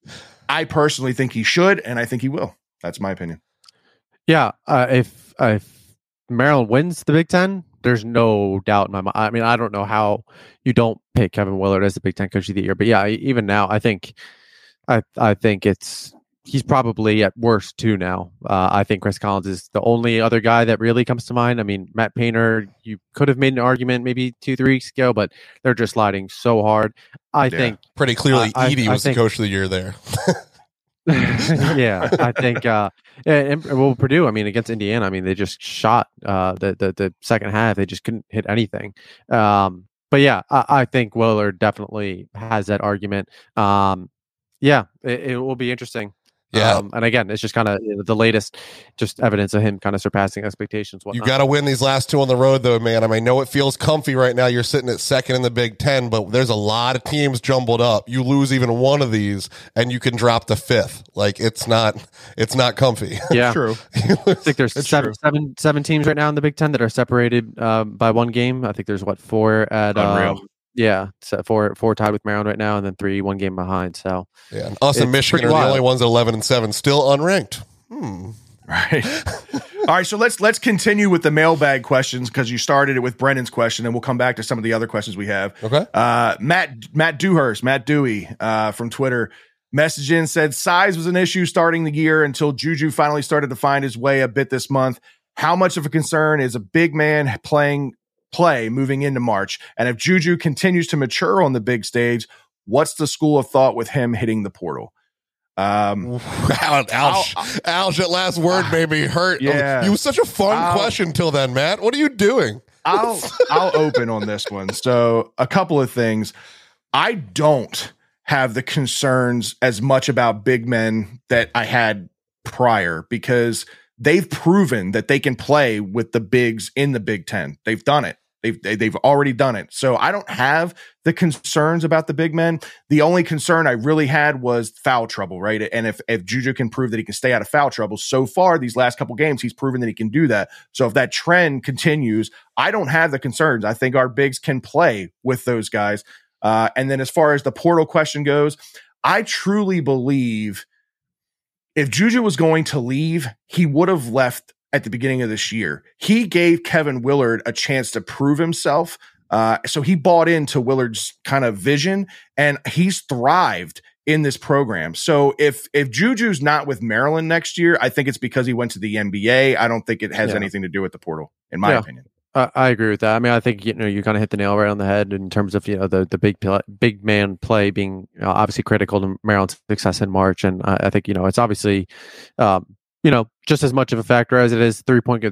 I personally think he should, and I think he will. That's my opinion. Yeah, uh, if if Maryland wins the Big Ten, there's no doubt in my mind. I mean, I don't know how you don't pick Kevin Willard as the Big Ten Coach of the Year, but yeah, even now, I think, I I think it's he's probably at worst two now. Uh, I think Chris Collins is the only other guy that really comes to mind. I mean, Matt Painter, you could have made an argument maybe two three weeks ago, but they're just sliding so hard. I yeah, think pretty clearly, uh, Edey I, was I think, the Coach of the Year there. yeah, I think uh and, well Purdue, I mean against Indiana, I mean they just shot uh the the, the second half, they just couldn't hit anything. Um but yeah, I, I think Willard definitely has that argument. Um yeah, it, it will be interesting. Yeah. Um, and again, it's just kind of you know, the latest, just evidence of him kind of surpassing expectations. Whatnot. You got to win these last two on the road, though, man. I mean, I know it feels comfy right now. You're sitting at second in the Big Ten, but there's a lot of teams jumbled up. You lose even one of these, and you can drop to fifth. Like it's not, it's not comfy. Yeah, true. I think there's seven, seven, seven teams right now in the Big Ten that are separated uh, by one game. I think there's what four at Unreal. Um, yeah, so four four tied with Maryland right now, and then three one game behind. So yeah, us and Michigan are wild. the only ones at eleven and seven, still unranked. Hmm. Right. All right, so let's let's continue with the mailbag questions because you started it with Brennan's question, and we'll come back to some of the other questions we have. Okay. Uh, Matt Matt Dewhurst, Matt Dewey uh, from Twitter, message in said size was an issue starting the year until Juju finally started to find his way a bit this month. How much of a concern is a big man playing play moving into March. And if Juju continues to mature on the big stage, what's the school of thought with him hitting the portal? Um, ouch, ouch, ouch, that last word made me hurt. Yeah. It was such a fun I'll, question till then, Matt. What are you doing? I'll, I'll open on this one. So, a couple of things. I don't have the concerns as much about big men that I had prior because they've proven that they can play with the bigs in the Big Ten. They've done it. They've they've already done it. So I don't have the concerns about the big men. The only concern I really had was foul trouble, right? And if if Juju can prove that he can stay out of foul trouble, so far these last couple games he's proven that he can do that. So if that trend continues, I don't have the concerns. I think our bigs can play with those guys. Uh, and then as far as the portal question goes, I truly believe if Juju was going to leave, he would have left at the beginning of this year. He gave Kevin Willard a chance to prove himself. Uh, so he bought into Willard's kind of vision and he's thrived in this program. So if if Juju's not with Maryland next year, I think it's because he went to the NBA. I don't think it has yeah. anything to do with the portal, in my yeah. opinion. I, I agree with that. I mean, I think you know you kind of hit the nail right on the head in terms of you know the the big big man play being uh, obviously critical to Maryland's success in March, and I, I think you know it's obviously um, you know, just as much of a factor as it is three point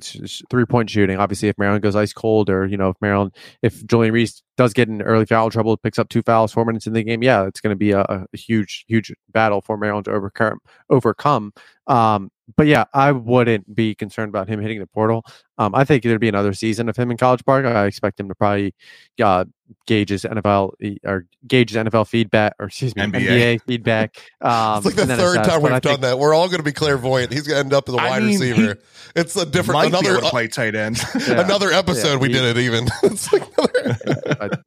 shooting. Obviously, if Maryland goes ice cold, or you know, if Maryland, if Julian Reese does get in early foul trouble, picks up two fouls four minutes in the game, yeah, it's going to be a, a, huge, huge battle for Maryland to overcome. Overcome. Um, but yeah, I wouldn't be concerned about him hitting the portal. Um, I think there'd be another season of him in College Park. I expect him to probably uh, gauge his NFL or gauge his NFL feedback or excuse me NBA. NBA, feedback. Um, It's like the third time we've I done think- that. We're all going to be clairvoyant. He's going to end up as a I wide mean, receiver. it's a different Might be another able to play tight end. Yeah. another episode. Yeah, we did it even. it's like another, but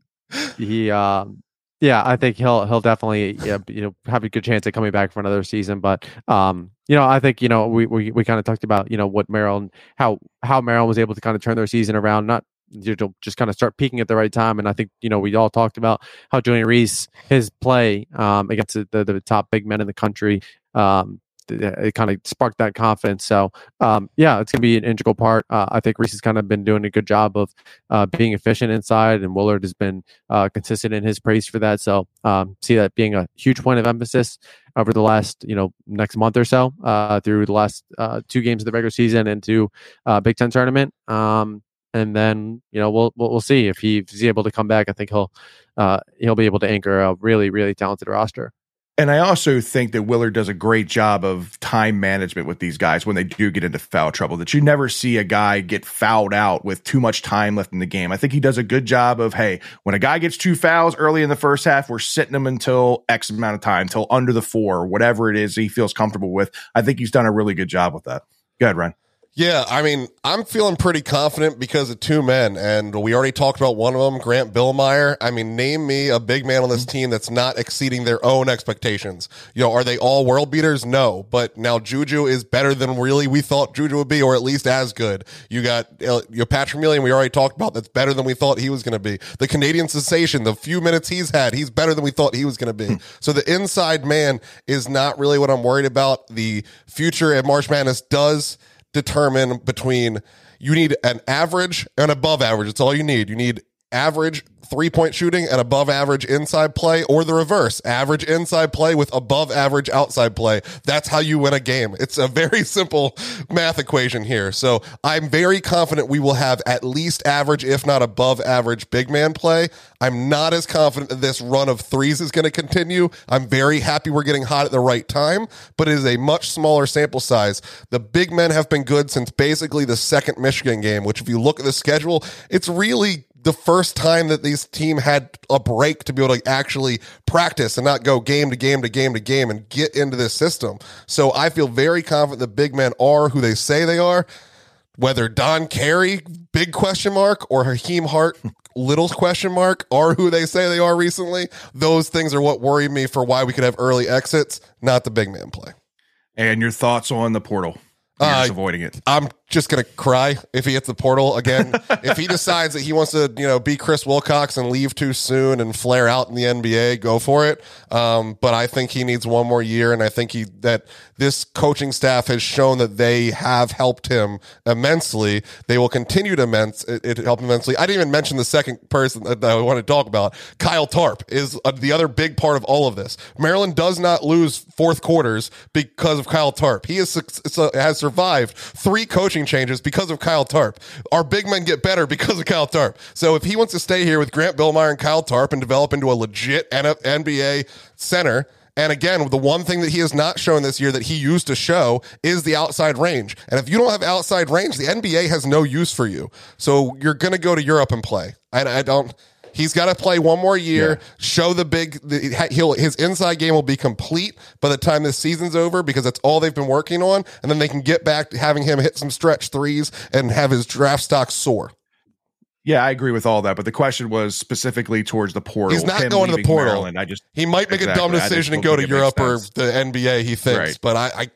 he um yeah i think he'll he'll definitely yeah, you know have a good chance of coming back for another season but um you know i think you know we we, we kind of talked about you know what maryland how how maryland was able to kind of turn their season around not you know, just kind of start peaking at the right time and i think you know we all talked about how julian reese his play um against the, the, the top big men in the country um it kind of sparked that confidence so um yeah it's gonna be an integral part uh, i think reese has kind of been doing a good job of uh, being efficient inside, and Willard has been uh, consistent in his praise for that. So um, see that being a huge point of emphasis over the last you know next month or so uh, through the last uh, two games of the regular season into uh, Big Ten tournament. Um, and then you know we'll we'll, see if, if he's able to come back. I think he'll uh, he'll be able to anchor a really really talented roster. And I also think that Willard does a great job of time management with these guys when they do get into foul trouble. That you never see a guy get fouled out with too much time left in the game. I think he does a good job of, hey, when a guy gets two fouls early in the first half, we're sitting him until X amount of time, until under the four, whatever it is he feels comfortable with. I think he's done a really good job with that. Go ahead, Ryan. Yeah, I mean, I'm feeling pretty confident because of two men, and we already talked about one of them, Grant Billmeier. I mean, name me a big man on this team that's not exceeding their own expectations. You know, are they all world beaters? No, but now Juju is better than really we thought Juju would be, or at least as good. You got uh, your Patrick Emilien, we already talked about. That's better than we thought he was going to be. The Canadian sensation, the few minutes he's had, he's better than we thought he was going to be. so the inside man is not really what I'm worried about. The future at March Madness does determine between you need an average and above average. It's all you need. You need average three point shooting and above average inside play, or the reverse average inside play with above average outside play. That's how you win a game. It's a very simple math equation here. So I'm very confident we will have at least average, if not above average, big man play. I'm not as confident that this run of threes is going to continue. I'm very happy we're getting hot at the right time, but it is a much smaller sample size. The big men have been good since basically the second Michigan game, which, if you look at the schedule, it's really the first time that this team had a break to be able to actually practice and not go game to game to game to game and get into this system. So I feel very confident the big men are who they say they are. Whether Don Carey, big question mark, or Hakim Hart, little question mark, are who they say they are recently, those things are what worry me for why we could have early exits, not the big man play. And your thoughts on the portal? Uh, just avoiding it. I'm just gonna cry if he hits the portal again. if he decides that he wants to, you know, be Chris Wilcox and leave too soon and flare out in the NBA, go for it. Um, but I think he needs one more year, and I think he that this coaching staff has shown that they have helped him immensely. They will continue to immense it, it helped immensely. I didn't even mention the second person that I want to talk about. Kyle Tarp is uh, the other big part of all of this. Maryland does not lose fourth quarters because of Kyle Tarp. He is has survived three coaching changes because of Kyle Tarp. Our big men get better because of Kyle Tarp. So if he wants to stay here with Grant Billmeier and Kyle Tarp and develop into a legit NBA center. And again, the one thing that he has not shown this year that he used to show is the outside range. And if you don't have outside range, the NBA has no use for you. So you're going to go to Europe and play. I, I don't. He's got to play one more year, Yeah. show the big. The, he'll his inside game will be complete by the time this season's over because that's all they've been working on, and then they can get back to having him hit some stretch threes and have his draft stock soar. Yeah, I agree with all that. But the question was specifically towards the portal. He's not him going to the portal. Maryland. I just He might make a dumb Exactly. I just decision and go to think it makes Europe or the NBA. He thinks, Right. but I, I,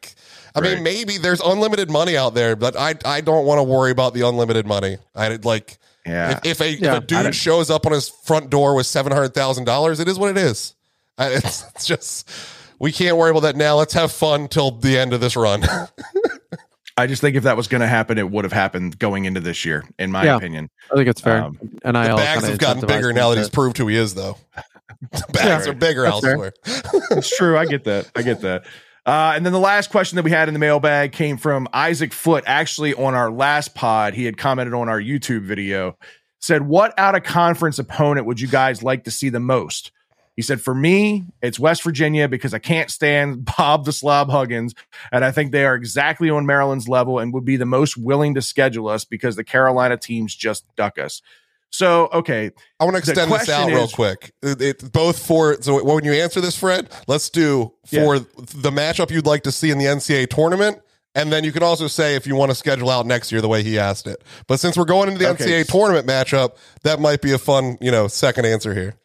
I mean, maybe there's unlimited money out there, but I, I don't want to worry about the unlimited money. I like, Yeah. if, if a, Yeah. if a I dude shows up on his front door with seven hundred thousand dollars, it is what it is. It's, it's just we can't worry about that now. Let's have fun till the end of this run. I just think if that was going to happen, it would have happened going into this year, in my Yeah. opinion. I think it's fair. Um, and the I bags have gotten bigger now that he's proved who he is, though. The bags Yeah. are bigger That's elsewhere. It's true. I get that. I get that. Uh, and then the last question that we had in the mailbag came from Isaac Foot. Actually, on our last pod, he had commented on our YouTube video, said, What out of conference opponent would you guys like to see the most? He He said, For me, it's West Virginia because I can't stand Bob the Slob Huggins. And I think they are exactly on Maryland's level and would be the most willing to schedule us because the Carolina teams just duck us. So, okay. I want to extend this out question real quick. It, it- both for so when you answer this, Fred, let's do for the matchup you'd like to see in the NCAA tournament, and then you can also say if you want to schedule out next year the way he asked it. But since we're going into the Okay. NCAA tournament matchup, that might be a fun, you know, second answer here.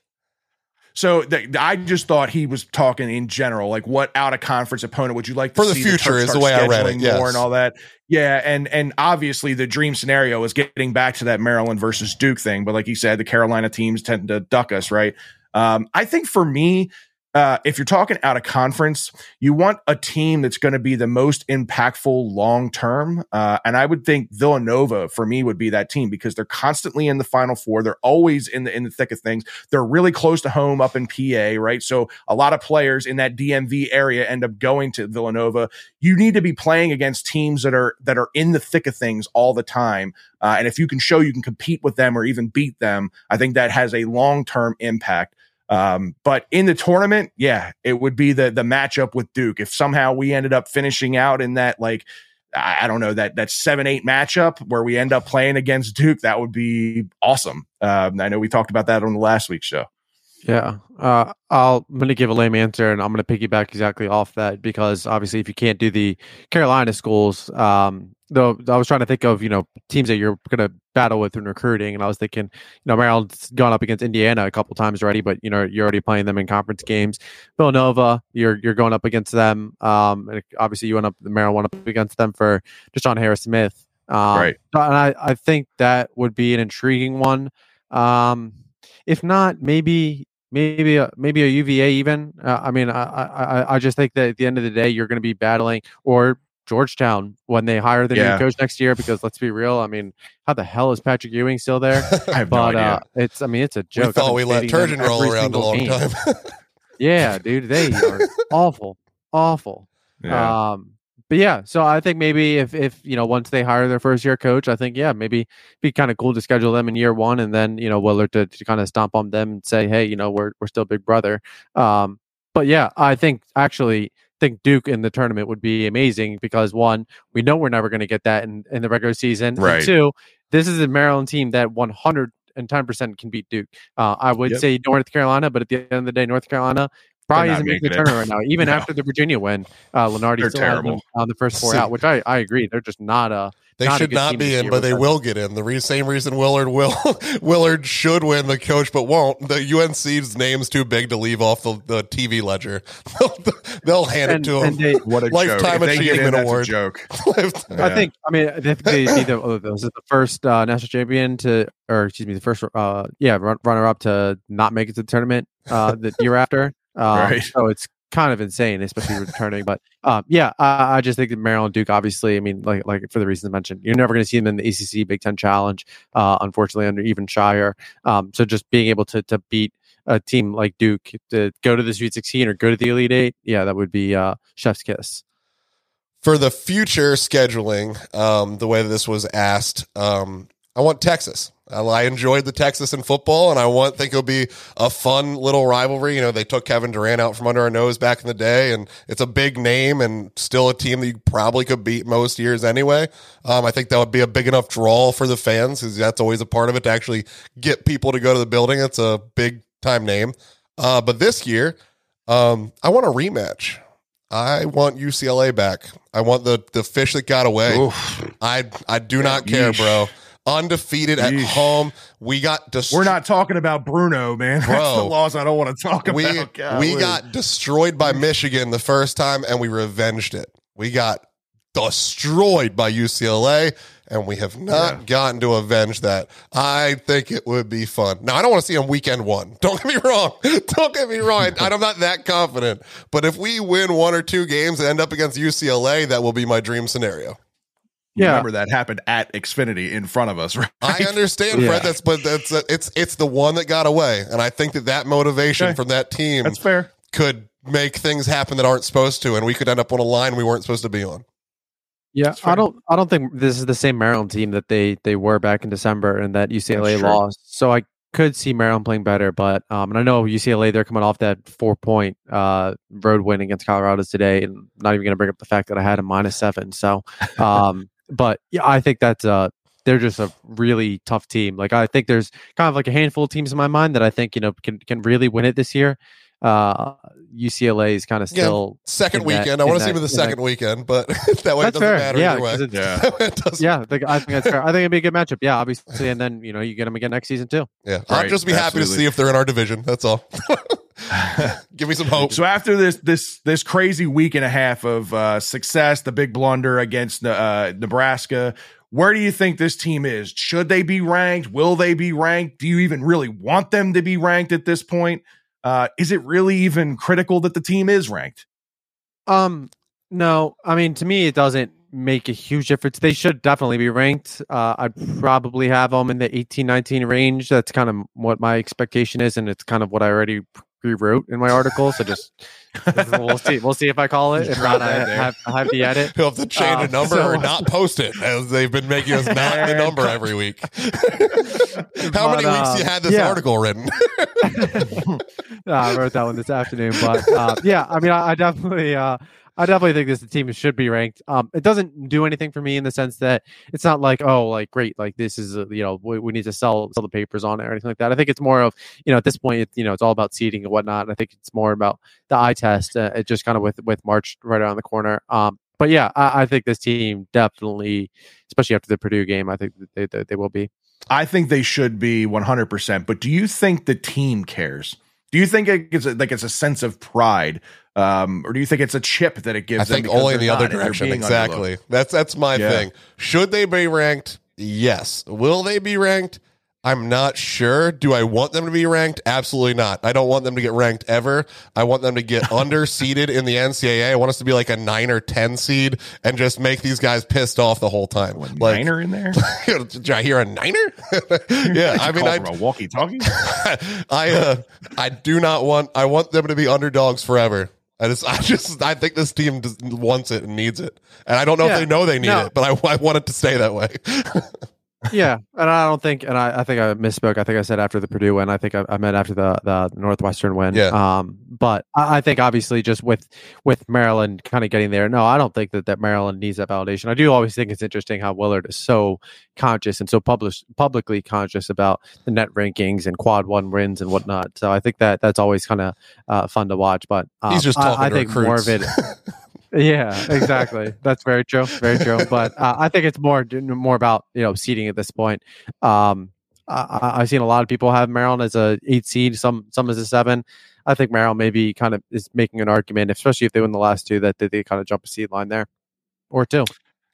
So th- I just thought he was talking in general, like what out of conference opponent would you like to For the see future Terps is the way I read it, yes. more and all that. Yeah, and and obviously the dream scenario is getting back to that Maryland versus Duke thing, but like you said, the Carolina teams tend to duck us, right? Um, I think for me, uh, if you're talking out of conference, you want a team that's going to be the most impactful long term. Uh, and I would think Villanova for me would be that team because they're constantly in the Final Four. They're always in the in the thick of things. They're really close to home up in PA, right? So a lot of players in that DMV area end up going to Villanova. You need to be playing against teams that are that are in the thick of things all the time. Uh, and if you can show you can compete with them or even beat them, I think that has a long term impact. Um, but in the tournament, yeah, it would be the the matchup with Duke. If somehow we ended up finishing out in that like I don't know that that seven eight matchup where we end up playing against Duke, that would be awesome. Um, I know we talked about that on the last week's show. Yeah. Uh, I'll, I'm going to give a lame answer and I'm going to piggyback exactly off that because obviously, if you can't do the Carolina schools, um, though, I was trying to think of, you know, teams that you're going to battle with in recruiting. And I was thinking, you know, Maryland's gone up against Indiana a couple times already, but, you know, you're already playing them in conference games. Villanova, you're, you're going up against them. Um, and obviously, you went up, the Maryland went up against them for just Deshaun Harris Smith. Um, Right. And I, I think that would be an intriguing one. Um, if not, maybe maybe a, maybe a UVA even. Uh, I mean, I, I I just think that at the end of the day, you're going to be battling or Georgetown when they hire the Yeah. new coach next year. Because let's be real, I mean, how the hell is Patrick Ewing still there? I have no but idea. uh, it's I mean, it's a joke. we thought we let Turgeon roll around a long game. time. Yeah, dude, they are awful, awful. yeah. Um, but yeah, so I think maybe if if you know once they hire their first year coach, I think yeah maybe be kind of cool to schedule them in year one, and then you know Willard to, to kind of stomp on them and say, hey, you know we're we're still big brother. Um, but yeah, I think actually think Duke in the tournament would be amazing because one, we know we're never going to get that in in the regular season. and Right. two, this is a Maryland team that one hundred and ten percent can beat Duke. Uh, I would Yep. say North Carolina, but at the end of the day, North Carolina probably isn't making the making it. tournament right now. Even No. after the Virginia win, uh, Lunardi They're still terrible. on the first four See- out, which I, I agree. They're just not a They Not a should good not team be in, but they them. will get in. The re- same reason Willard will Willard should win the coach, but won't. The UNC's name's too big to leave off the, the TV ledger. They'll, they'll hand and, it to and him. they, What a Lifetime joke. If they get Achievement in, that's a Award. joke. I think. I mean, I think they either oh, was it the first uh, national champion to, or excuse me, the first, uh, yeah, runner up to not make it to the tournament uh, the year after. Um, Right. So it's kind of insane, especially returning. But um, yeah, I, I just think that Maryland Duke, obviously, I mean, like like for the reasons I mentioned, you're never going to see them in the ACC Big Ten Challenge. Uh, unfortunately, under even Scheyer. Um, so just being able to to beat a team like Duke to go to the Sweet 16 or go to the Elite Eight, yeah, that would be uh, chef's kiss. For the future scheduling, um, the way that this was asked, um, I want Texas. I, enjoyed the Texas in football, and I want think it'll be a fun little rivalry. You know, they took Kevin Durant out from under our nose back in the day, and it's a big name and still a team that you probably could beat most years anyway. Um, I think that would be a big enough draw for the fans because that's always a part of it to actually get people to go to the building. It's a big time name. Uh, but this year, um, I want a rematch. I want UCLA back. I want the the fish that got away. Oof. I I do not care, Yeesh. bro. Undefeated at Yeesh. home. We got dest- We're not talking about Bruno, man. That's Bro. the laws I don't want to talk we about. we Golly. got destroyed by Michigan the first time and we revenged it. We got destroyed by UCLA and we have not Yeah. gotten to avenge that. I think it would be fun. Now I don't want to see them weekend one. Don't get me wrong. Don't get me wrong. I'm not that confident. But if we win one or two games and end up against UCLA, that will be my dream scenario. Yeah. Remember that happened at Xfinity in front of us, right? I understand, Yeah. Fred. That's but that's it's it's the one that got away, and I think that that motivation Okay. from that team That's fair. could make things happen that aren't supposed to, and we could end up on a line we weren't supposed to be on. Yeah, I don't. I don't think this is the same Maryland team that they they were back in December and that UCLA lost. So I could see Maryland playing better, but um, and I know UCLA they're coming off that four point uh, road win against Colorado today, and not even going to bring up the fact that I had a minus seven. So, um, but yeah, I think that's uh they're just a really tough team. Like I think there's kind of like a handful of teams in my mind that I think you know can can really win it this year. Uh, UCLA is kind of Yeah, still Second in that- weekend. I want to see that- him in the in that- second weekend, but that way it doesn't fair. matter Yeah, either way. 'cause it's- Yeah. It yeah, I think, I think that's fair. I think it'd be a good matchup. Yeah, obviously, and then you know you get them again next season too. yeah. I'll just be happy to see if they're in our division. That's all. Give me some hope. So after this this this crazy week and a half of uh, success, the big blunder against uh, Nebraska, where do you think this team is? Should they be ranked? Will they be ranked? Do you even really want them to be ranked at this point? Uh, is it really even critical that the team is ranked? Um, no, I mean to me it doesn't make a huge difference. They should definitely be ranked. Uh, I'd probably have them in the 18, 19 range. That's kind of what my expectation is, and it's kind of what I already rewrote in my article. So just we'll see. We'll see if I call it. If not, I have, I have the edit. He'll have to change a Um, number so- or not post it, as they've been making us not the number every week. How many But, weeks uh, you had this yeah. article written? Uh, I wrote that one this afternoon, but uh, yeah, I mean, I, I definitely, uh, I definitely think this team should be ranked. Um, it doesn't do anything for me in the sense that it's not like, oh, like great, like this is, a, you know, we, we need to sell sell the papers on it or anything like that. I think it's more of, you know, at this point, it, you know, it's all about seeding and whatnot. I think it's more about the eye test. Uh, it just kind of with with March right around the corner. Um, but yeah, I, I think this team definitely, especially after the Purdue game, I think they they, they will be. I think they should be 100%. But do you think the team cares? Do you think it's a, like it's a sense of pride, um, or do you think it's a chip that it gives? I think only in the other not and they're direction. Exactly. underlooked? That's that's my Yeah. thing. Should they be ranked? Yes. Will they be ranked? I'm not sure. Do I want them to be ranked? Absolutely not. I don't want them to get ranked ever. I want them to get underseeded in the NCAA. I want us to be like a nine or ten seed and just make these guys pissed off the whole time. What, like, Niner in there? did I hear a niner? yeah, I mean, I, walkie-talkie. I uh, I do not want. I want them to be underdogs forever. I just, I just, I think this team just wants it and needs it, and I don't know Yeah, if they know they need no. it, but I, I want it to stay that way. yeah, and I don't think, and I, I think I misspoke. I think I said after the Purdue win. I think I, I meant after the the Northwestern win. Yeah. Um, but I, I think obviously just with with Maryland kind of getting there. No, I don't think that that Maryland needs that validation. I do always think it's interesting how Willard is so conscious and so publish, publicly conscious about the net rankings and quad one wins and whatnot. So I think that that's always kind of uh, fun to watch. But um, He's just I- talking I, to think more of it. recruits. Yeah, exactly. That's very true. Very true. But uh, I think it's more more about you know seeding at this point. Um, I, I- I've seen a lot of people have Maryland as a eight seed, some some as a seven. I think Maryland maybe kind of is making an argument, especially if they win the last two, that they, they kind of jump a seed line there or two.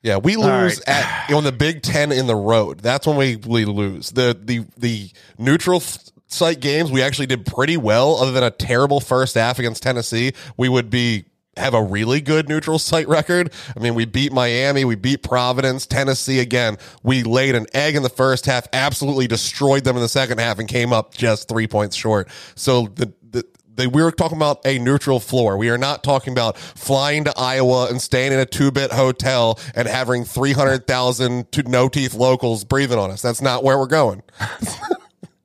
Yeah, we lose right. at on the Big Ten in the road. That's when we we lose. The the the neutral f- site games we actually did pretty well. Other than a terrible first half against Tennessee, we would be have a really good neutral site record. I mean, we beat Miami, we beat Providence, Tennessee again. We laid an egg in the first half, absolutely destroyed them in the second half, and came up just three points short. So the the they, we were talking about a neutral floor. We are not talking about flying to Iowa and staying in a two bit hotel and having 300,000 no teeth locals breathing on us. That's not where we're going.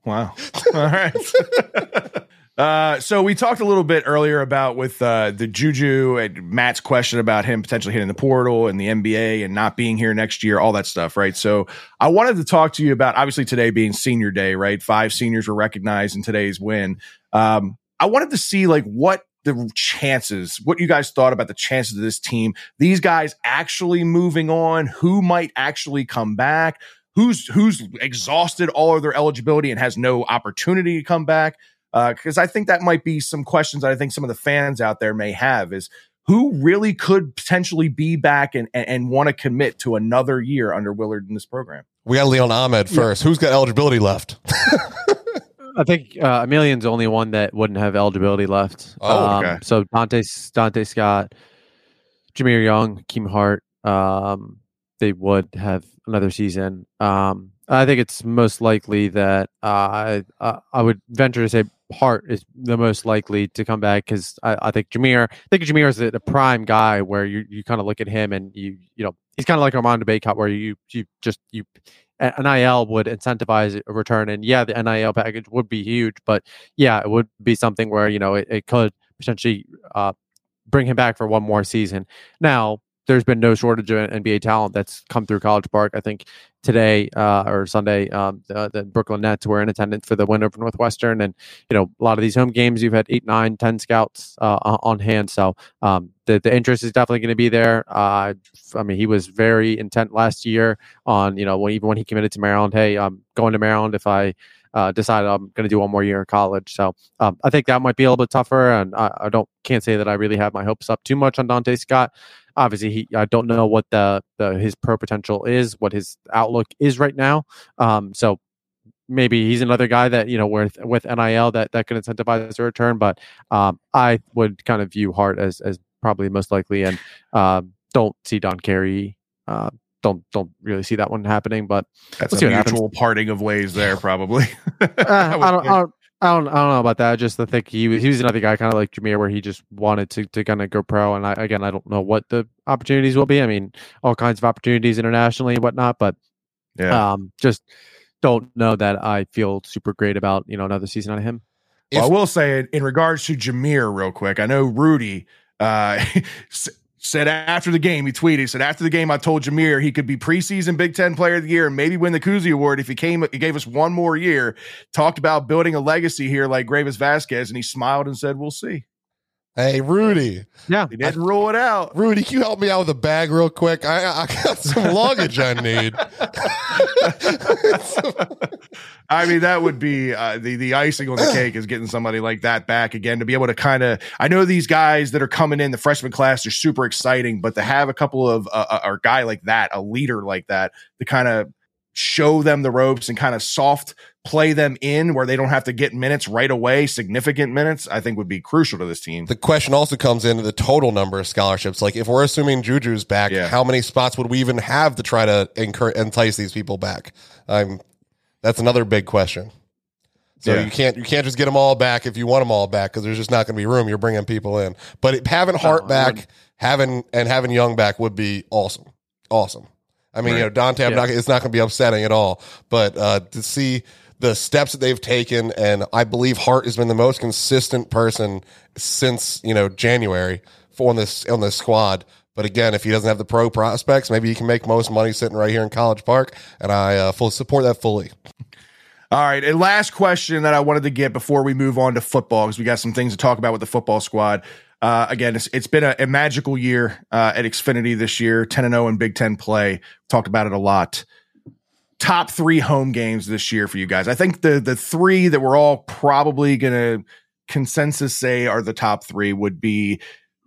Wow. All right. Uh, so we talked a little bit earlier about with uh, the Juju and Matt's question about him potentially hitting the portal and the NBA and not being here next year, all that stuff, right? So I wanted to talk to you about obviously today being senior day, right? Five seniors were recognized in today's win. Um, I wanted to see like what the chances, what you guys thought about the chances of this team, these guys actually moving on, who might actually come back, who's who's exhausted all of their eligibility and has no opportunity to come back. Because I think that might be some questions that I think some of the fans out there may have is who really could potentially be back and, and, and want to commit to another year under Willard in this program. We got Leon Ahmed first. Who's got eligibility left? I think uh, Emilien's the only one that wouldn't have eligibility left. Oh, um, okay. So Donta Donta Scott, Jahmir Young, Keem Hart, um, they would have another season. Um, I think it's most likely that uh, I uh, I would venture to say Hart is the most likely to come back because I, I think Jahmir I think Jahmir is a, prime guy where you, you kind of look at him and you you know he's kind of like Armando Bacot where you you just you NIL would incentivize a return, and yeah, the NIL package would be huge, but yeah, it would be something where you know it, it could potentially uh, bring him back for one more season. Now, there's been no shortage of NBA talent that's come through College Park. I think today uh, or Sunday, um, the, the, Brooklyn Nets were in attendance for the win over Northwestern, and you know a lot of these home games, you've had eight, nine, ten scouts uh, on hand. So um, the the interest is definitely going to be there. Uh, I mean, he was very intent last year on you know when, even when he committed to Maryland. Hey, I'm going to Maryland if I uh, decided I'm going to do one more year in college. So um, I think that might be a little bit tougher, and I, I, don't can't say that I really have my hopes up too much on Donta Scott obviously he I don't know what the, the his pro potential is, what his outlook is right now. Um, so maybe he's another guy that you know with with NIL that that can incentivize a return. But um, I would kind of view Hart as as probably most likely, and uh, don't see Don Carey. Uh, don't don't really see that one happening, but that's a mutual parting of ways there, probably. uh, I, don't, I, don't, I don't, I don't know about that. I just I think he was, he was another guy kind of like Jahmir where he just wanted to, to kind of go pro. And I, again, I don't know what the opportunities will be. I mean, all kinds of opportunities internationally and whatnot, but yeah, um, just don't know that I feel super great about you know another season out of him. Well, I will say in regards to Jahmir, real quick. I know Rudy uh, said after the game, he tweeted, he said, after the game, I told Jahmir he could be preseason Big Ten player of the year and maybe win the Cousy Award if he came, he gave us one more year. Talked about building a legacy here like Greivis Vasquez, and he smiled and said, We'll see. Hey, Rudy. Yeah. He didn't I, rule it out. Rudy, can you help me out with a bag real quick? I, I got some luggage I need. I mean, that would be uh, the, the icing on the cake is getting somebody like that back again to be able to kind of. I know these guys that are coming in, the freshman class, are super exciting, but to have a couple of, uh, or a guy like that, a leader like that, to kind of show them the ropes and kind of soft play them in where they don't have to get minutes right away, significant minutes, I think would be crucial to this team. The question also comes into the total number of scholarships. Like if we're assuming Juju's back, yeah. how many spots would we even have to try to encourage, entice these people back? Um, that's another big question. So yeah. you can't you can't just get them all back if you want them all back because there's just not going to be room. You're bringing people in, but having Hart back, having and having Young back would be awesome, awesome. I mean, right. you know, Donta, yeah. not, it's not going to be upsetting at all. But uh, to see the steps that they've taken, and I believe Hart has been the most consistent person since you know January for on this on this squad. But again, if he doesn't have the pro prospects, maybe he can make most money sitting right here in College Park, and I uh, full support that fully. All right, a last question that I wanted to get before we move on to football because we got some things to talk about with the football squad. Uh, again, it's, it's been a, a magical year uh, at Xfinity this year, 10 and 0 in Big Ten play. Talked about it a lot. Top three home games this year for you guys. I think the the three that we're all probably going to consensus say are the top three would be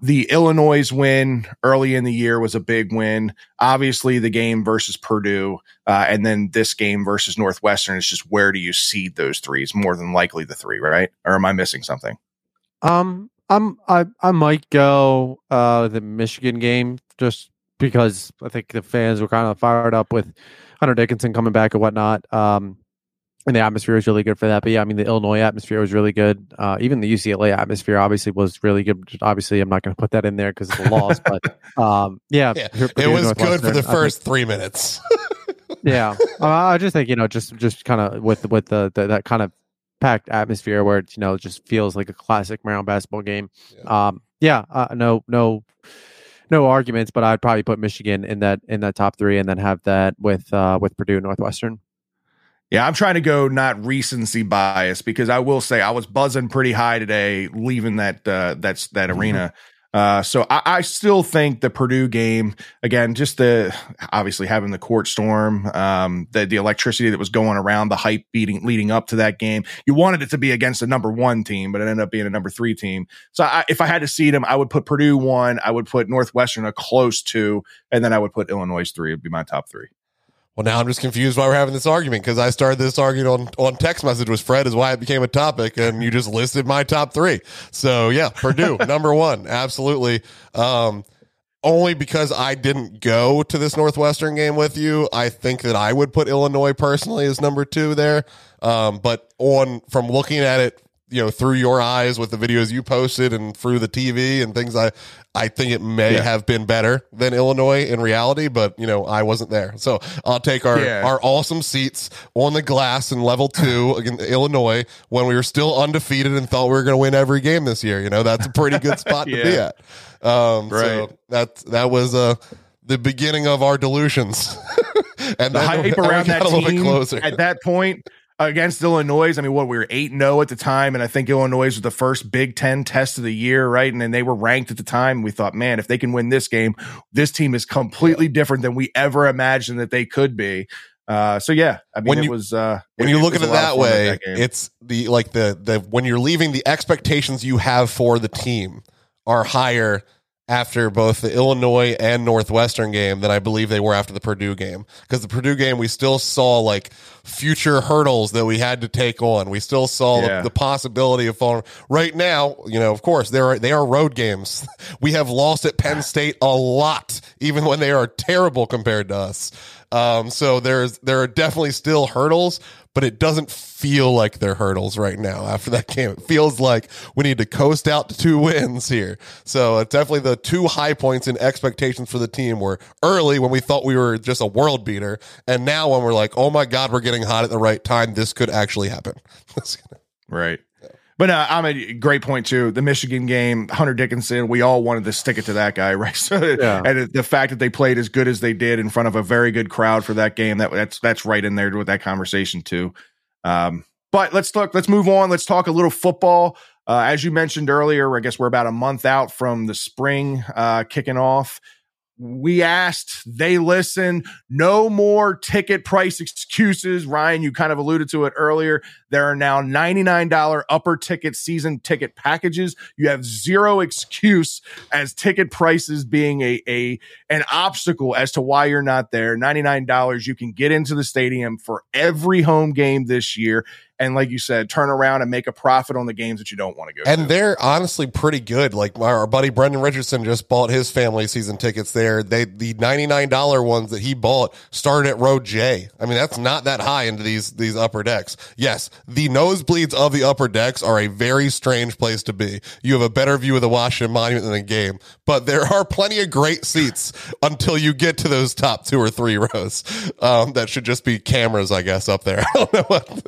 the Illinois win early in the year was a big win. Obviously, the game versus Purdue, uh, and then this game versus Northwestern is just where do you seed those threes? More than likely the three, right? Or am I missing something? Um, I'm I I might go uh the Michigan game just because I think the fans were kind of fired up with Hunter Dickinson coming back and whatnot. Um, and the atmosphere was really good for that. But yeah, I mean the Illinois atmosphere was really good. Uh, even the UCLA atmosphere obviously was really good. Obviously, I'm not going to put that in there because it's a loss, but um, yeah, yeah it was good for the first think, three minutes. yeah, uh, I just think you know just just kind of with with the, the that kind of packed atmosphere where it you know just feels like a classic Maryland basketball game. Yeah. Um, yeah, uh, no, no, no arguments, but I'd probably put Michigan in that in that top three, and then have that with uh, with Purdue Northwestern. Yeah, I'm trying to go not recency bias because I will say I was buzzing pretty high today leaving that uh, that's that mm-hmm. Uh, so I, I, still think the Purdue game again, just the obviously having the court storm, um, the the electricity that was going around, the hype beating leading up to that game. You wanted it to be against a number one team, but it ended up being a number three team. So I, if I had to seed them, I would put Purdue one, I would put Northwestern a close two, and then I would put Illinois three. It'd be my top three. Well, now I'm just confused why we're having this argument because I started this argument on, on text message with Fred is why it became a topic, and you just listed my top three. So yeah, Purdue number one, absolutely. Um, only because I didn't go to this Northwestern game with you, I think that I would put Illinois personally as number two there. Um, but on from looking at it you know through your eyes with the videos you posted and through the TV and things I I think it may Yeah. have been better than Illinois in reality but you know I wasn't there so I'll take our Yeah. our awesome seats on the glass in level 2 against Illinois when we were still undefeated and thought we were going to win every game this year you know that's a pretty good spot to be at um so Right. that that was uh the beginning of our delusions and the hype around that a little bit team at that point against Illinois. I mean, what we were 8 0 at the time, and I think Illinois was the first Big Ten test of the year, right? And then they were ranked at the time. We thought, man, if they can win this game, this team is completely different than we ever imagined that they could be. Uh, so yeah, I mean, When it you- was uh, when you look at it that way, that it's the like the the when you're leaving, the expectations you have for the team are higher after both the Illinois and Northwestern game than I believe they were after the Purdue game. Because the Purdue game, we still saw like future hurdles that we had to take on. We still saw Yeah. the, the possibility of falling. Right now, you know, of course, there are they are road games. We have lost at Penn State a lot, even when they are terrible compared to us. Um, so there's there are definitely still hurdles, but it doesn't feel like they're hurdles right now after that game. It feels like we need to coast out to two wins here. So it's definitely the two high points in expectations for the team were early when we thought we were just a world beater, and now when we're like, oh my god, we're getting hot at the right time. This could actually happen. Right. But uh, I'm a great point too. The Michigan game, Hunter Dickinson, we all wanted to stick it to that guy, right? So, Yeah. and the fact that they played as good as they did in front of a very good crowd for that game, that that's that's right in there with that conversation too. Um, but let's talk. Let's move on. Let's talk a little football. Uh, as you mentioned earlier, I guess we're about a month out from the spring uh, kicking off. We asked, they listen. No more ticket price excuses. Ryan, you kind of alluded to it earlier. There are now $99 upper ticket season ticket packages. You have zero excuse as ticket prices being a, a an obstacle as to why you're not there. $99, you can get into the stadium for every home game this year. And like you said, turn around and make a profit on the games that you don't want to go And to. they're honestly pretty good. Like our, our buddy Brendan Richardson just bought his family season tickets there. They the ninety nine dollar ones that he bought started at row J. I mean, that's not that high into these these upper decks. Yes, the nosebleeds of the upper decks are a very strange place to be. You have a better view of the Washington Monument than the game, but there are plenty of great seats until you get to those top two or three rows. Um, that should just be cameras, I guess, up there. I don't know what.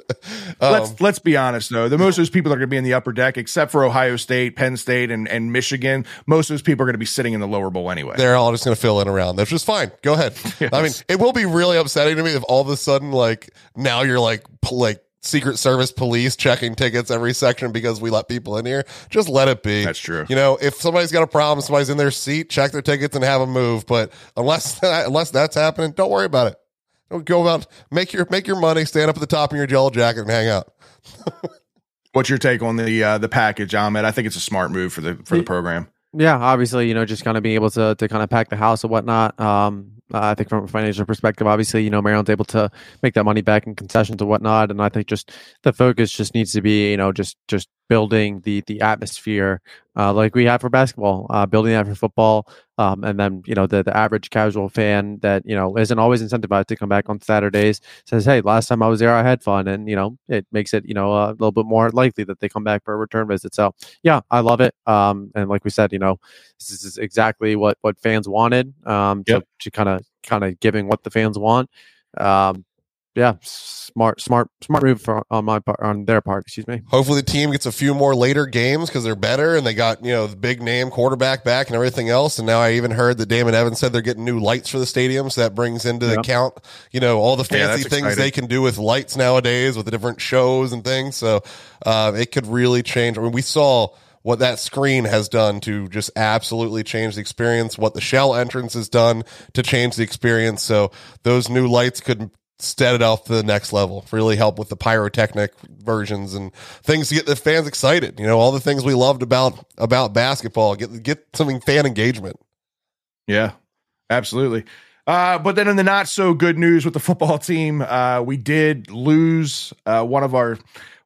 Um, let's let's be honest though. The most of those people are going to be in the upper deck, except for Ohio State, Penn State, and and Michigan. Most of those people are going to be sitting in the lower bowl anyway. they're all just going to fill in around. That's just fine. Go ahead. I mean, it will be really upsetting to me if all of a sudden, like now you're like like Secret Service police checking tickets every section because we let people in here. Just let it be. That's true. You know, if somebody's got a problem, somebody's in their seat, check their tickets and have them move. But unless unless that's happening, don't worry about it. Don't go about make your make your money, stand up at the top of your yellow jacket and hang out. What's your take on the uh, the package, Ahmed? I think it's a smart move for the for the program. Yeah, obviously, you know, just kind of being able to to kind of pack the house and whatnot. Um, I think from a financial perspective, obviously, you know, Maryland's able to make that money back in concessions and whatnot, and I think just the focus just needs to be, you know, just just building the the atmosphere uh, like we have for basketball, uh, building that for football, um, and then you know the the average casual fan that you know isn't always incentivized to come back on Saturdays says, hey, last time I was there, I had fun, and you know it makes it you know a little bit more likely that they come back for a return visit. So yeah, I love it. Um, and like we said, you know, this is exactly what what fans wanted. Um, Yep. kind of kind of giving what the fans want. Um, yeah, smart, smart, smart move for, on my part, on their part. Excuse me. Hopefully, the team gets a few more later games because they're better and they got you know the big name quarterback back and everything else. And now I even heard that Damon Evans said they're getting new lights for the stadium, so that brings into Yeah. account you know all the fancy that's things exciting. they can do with lights nowadays with the different shows and things. So uh, it could really change. I mean, we saw what that screen has done to just absolutely change the experience. What the shell entrance has done to change the experience. So those new lights could set it off to the next level. Really help with the pyrotechnic versions and things to get the fans excited. You know, all the things we loved about about basketball. Get get something fan engagement. Yeah, absolutely. Uh, but then in the not so good news with the football team, uh, we did lose uh, one of our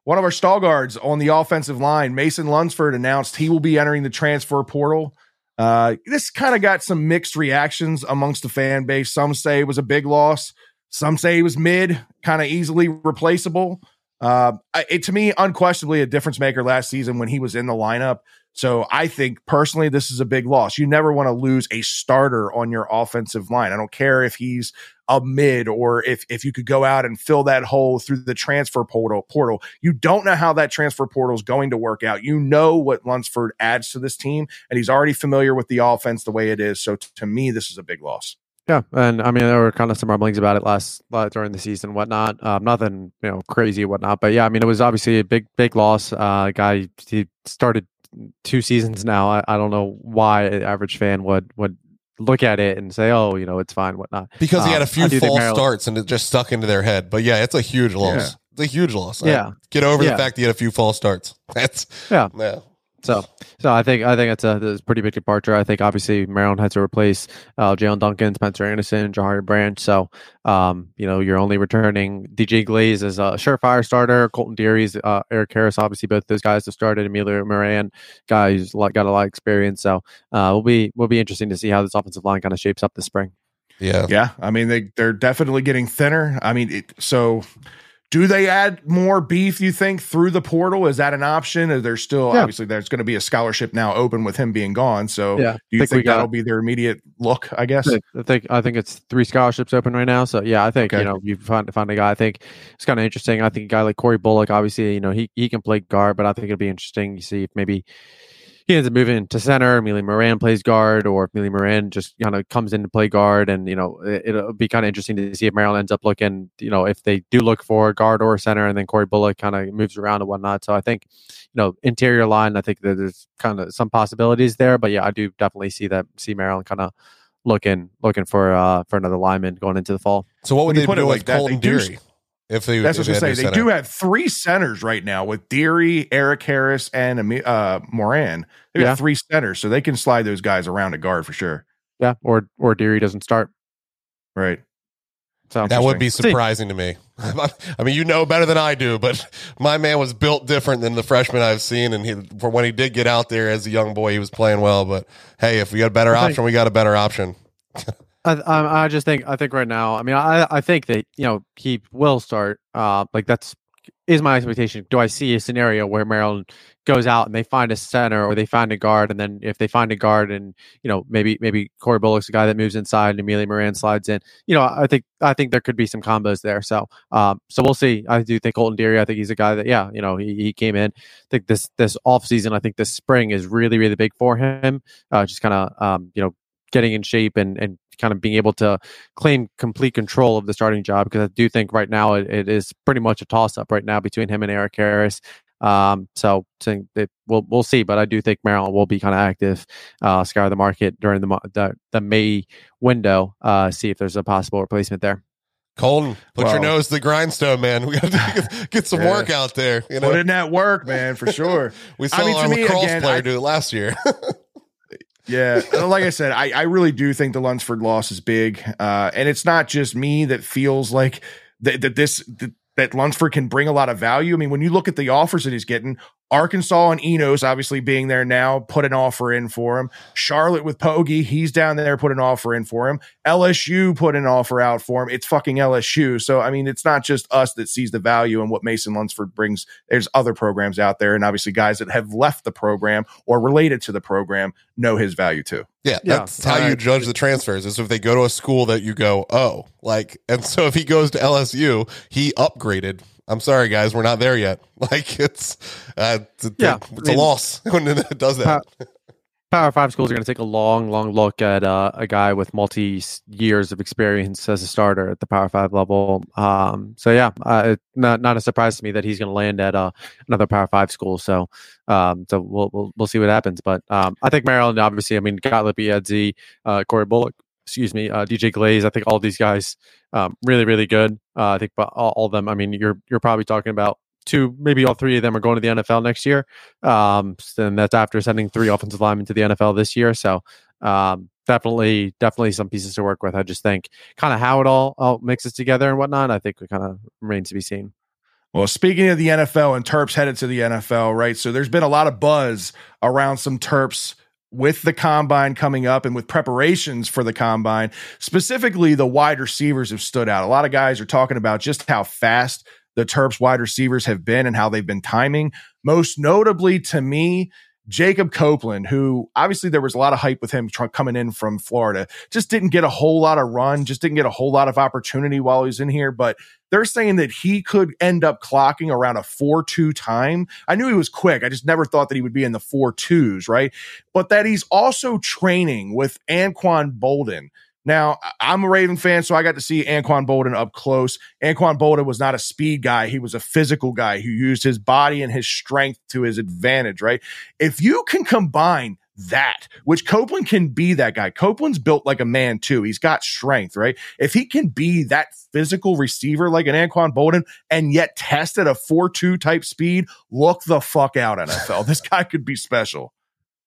one of our stall guards on the offensive line. Mason Lunsford announced he will be entering the transfer portal. Uh, this kind of got some mixed reactions amongst the fan base. Some say it was a big loss. Some say he was mid, kind of easily replaceable. Uh, it, to me, unquestionably a difference maker last season when he was in the lineup. So I think personally, this is a big loss. You never want to lose a starter on your offensive line. I don't care if he's a mid or if if you could go out and fill that hole through the transfer portal portal. You don't know how that transfer portal is going to work out. You know what Lunsford adds to this team, and he's already familiar with the offense the way it is. So t- to me, this is a big loss. Yeah, and I mean there were kind of some rumblings about it last uh, during the season, whatnot. Um, nothing you know crazy, whatnot. But yeah, I mean it was obviously a big, big loss. Uh, guy he started two seasons now. I, I don't know why an average fan would would look at it and say, "Oh, you know, it's fine, whatnot." Because he had a Um, few false starts and it just stuck into their head. But yeah, it's a huge loss. Yeah. It's a huge loss. Yeah. Get over the fact that he had a few false starts. That's Yeah. yeah. So, so I think I think it's a, it's a pretty big departure. I think obviously Maryland had to replace uh, Jaelyn Duncan, Spencer Anderson, Johari Branch. So, um, you know, you're only returning DJ Glaze as a surefire starter. Coltin Deery's, uh, Eric Harris, obviously both those guys have started. Amelio Moran, guy who's a got a lot of experience. So, uh, will be will be interesting to see how this offensive line kind of shapes up this spring. Yeah. Yeah, I mean they they're definitely getting thinner. I mean, it, so do they add more beef? You think through the portal? Is that an option? Is there still Yeah. obviously there's going to be a scholarship now open with him being gone? So Yeah, do you think think, that'll be their immediate look? I guess. I think I think it's three scholarships open right now. So yeah, I think Okay. you know you find find a guy. I think it's kind of interesting. I think a guy like Corey Bullock, obviously, you know he he can play guard, but I think it'll be interesting to see if maybe he ends up moving to center. Amelio Moran plays guard, or if Amelio Moran just kind of comes in to play guard. And you know it, it'll be kind of interesting to see if Maryland ends up looking, you know, if they do look for a guard or a center, and then Corey Bullock kind of moves around and whatnot. So I think you know interior line. I think that there's kind of some possibilities there, but yeah, I do definitely see that see Maryland kind of looking looking for uh for another lineman going into the fall. So what would When you they put do it with like that, they Coltin do- Deery? If they That's if what I was going to say. They new do have three centers right now with Deery, Eric Harris, and uh, Moran. They Yeah. have three centers, so they can slide those guys around a guard for sure. Yeah, or or Deery doesn't start. Right. So That would be See. surprising to me. I mean, you know better than I do, but my man was built different than the freshman I've seen. And he, for when he did get out there as a young boy, he was playing well. But hey, if we got a better option, we got a better option. I, I just think I think right now. I mean, I I think that you know he will start. Uh, like that's is my expectation. Do I see a scenario where Maryland goes out and they find a center or they find a guard, and then if they find a guard and you know maybe maybe Corey Bullock's the guy that moves inside and Amelio Moran slides in. You know, I think I think there could be some combos there. So um, so we'll see. I do think Coltin Deery. I think he's a guy that yeah, you know, he, he came in. I think this this off season. I think this spring is really really big for him. Uh, just kind of um, you know getting in shape and and kind of being able to claim complete control of the starting job because I do think right now it, it is pretty much a toss up right now between him and Eric Harris. Um, so, so it, we'll we'll see, but I do think Maryland will be kind of active, uh, scour the market during the the, the May window, uh, see if there's a possible replacement there. Coltin, put your nose to the grindstone, man. We got to get, get some Yeah. work out there. You know, Put in that work, man, for sure. we I saw mean, to our me, lacrosse again, player I- do it last year. Yeah, like I said, I, I really do think the Lunsford loss is big, uh, and it's not just me that feels like that, that this that, that Lunsford can bring a lot of value. I mean, when you look at the offers that he's getting, Arkansas and Enos obviously being there now, put an offer in for him. Charlotte with Poggi, he's down there, put an offer in for him. LSU put an offer out for him. It's fucking LSU. So I mean, it's not just us that sees the value in what Mason Lunsford brings. There's other programs out there, and obviously guys that have left the program or related to the program know his value too. Yeah, Yeah. that's how you judge the transfers. Is if they go to a school that you go, oh, like, and so if he goes to LSU, he upgraded. I'm sorry, guys, we're not there yet. Like, it's uh, it's, a, Yeah, it's a loss when it does that. Power Five schools are going to take a long, long look at uh, a guy with multi years of experience as a starter at the Power Five level. Um, so yeah, uh, not not a surprise to me that he's going to land at uh, another Power Five school. So um, so we'll, we'll we'll see what happens. But um, I think Maryland, obviously, I mean, Gottlieb Ayedze, uh, Corey Bullock, excuse me, uh, DJ Glaze. I think all these guys um, really, really good. Uh, I think all, all of them. I mean, you're you're probably talking about two, maybe all three of them are going to the NFL next year. Um, and that's after sending three offensive linemen to the NFL this year. So um, definitely, definitely some pieces to work with. I just think kind of how it all, all mixes together and whatnot. I think it kind of remains to be seen. Well, speaking of the NFL and Terps headed to the NFL, right? So there's been a lot of buzz around some Terps with the combine coming up and with preparations for the combine. Specifically, the wide receivers have stood out. A lot of guys are talking about just how fast the Terps wide receivers have been and how they've been timing. Most notably to me, Jacob Copeland, who obviously there was a lot of hype with him tr- coming in from Florida, just didn't get a whole lot of run, just didn't get a whole lot of opportunity while he was in here. But they're saying that he could end up clocking around a 4 2 time. I knew he was quick. I just never thought that he would be in the 4 2s, right? But that he's also training with Anquan Boldin. Now, I'm a Raven fan, so I got to see Anquan Boldin up close. Anquan Boldin was not a speed guy. He was a physical guy who used his body and his strength to his advantage, right? If you can combine that, which Copeland can be that guy. Copeland's built like a man too. He's got strength, right? If he can be that physical receiver like an Anquan Boldin and yet test at a 4-2 type speed, look the fuck out, NFL. this guy could be special.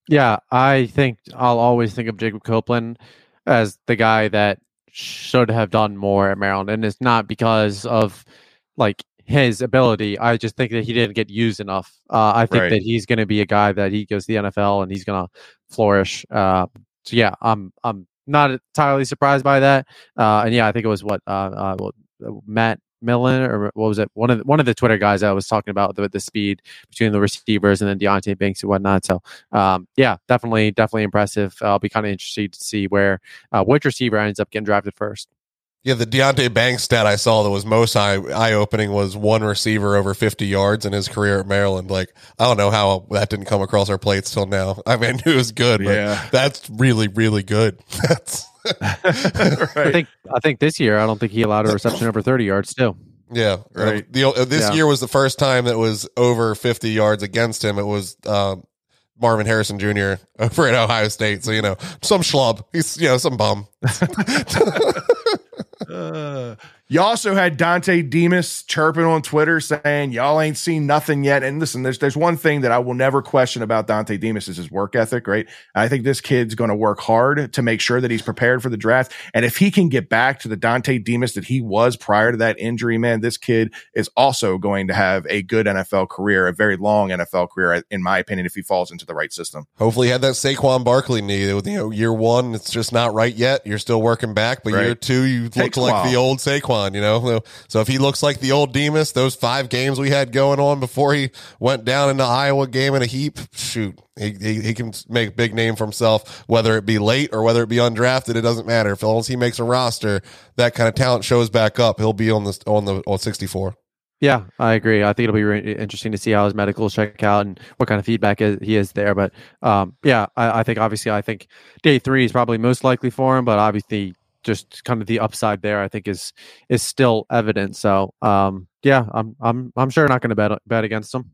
Yeah, I think I'll always think of Jacob Copeland as the guy that should have done more at Maryland, and it's not because of like his ability. I just think that he didn't get used enough. Uh, I think Right. that he's going to be a guy that he goes to the NFL and he's going to flourish. Uh, so yeah, I'm I'm not entirely surprised by that. Uh, and yeah, I think it was what uh, uh, uh, Matt Millen or what was it? One of the, one of the Twitter guys that was talking about the the speed between the receivers and then Deonte Banks and whatnot. So um, yeah, definitely definitely impressive. I'll be kind of interested to see where uh, which receiver ends up getting drafted first. Yeah, the Deonte Banks stat I saw that was most eye eye opening was one receiver over 50 yards in his career at Maryland. Like, I don't know how that didn't come across our plates till now. I mean, I knew it was good, but Yeah. that's really, really good. That's, I think I think this year I don't think he allowed a reception over 30 yards too. yeah. Right. The, uh, this Yeah. year was the first time that was over 50 yards against him. It was, um, Marvin Harrison Jr. over at Ohio State. So, you know, some schlub. He's, you know, some bum. Uh, you also had Dontay Demus chirping on Twitter saying y'all ain't seen nothing yet. And listen, there's there's one thing that I will never question about Dontay Demus is his work ethic, right? I think this kid's going to work hard to make sure that he's prepared for the draft. And if he can get back to the Dontay Demus that he was prior to that injury, man, this kid is also going to have a good NFL career, a very long NFL career, in my opinion, if he falls into the right system. Hopefully, he had that Saquon Barkley knee. You know, year one, it's just not right yet. You're still working back, but Right. year two, you look like the old Saquon. You know, So- if he looks like the old Demus, those five games we had going on before he went down in the Iowa game in a heap, shoot, he, he, he can make a big name for himself. Whether it be late or whether it be undrafted, it doesn't matter. If long as he makes a roster, that kind of talent shows back up. He'll be on the on the on 64. Yeah, I agree. I think it'll be interesting to see how his medicals check out and what kind of feedback is, he is there. But um, yeah, I, I think obviously I think day three is probably most likely for him, but obviously just kind of the upside there I think is is still evident. So um, yeah, I'm I'm I'm sure not going to bet bet against them.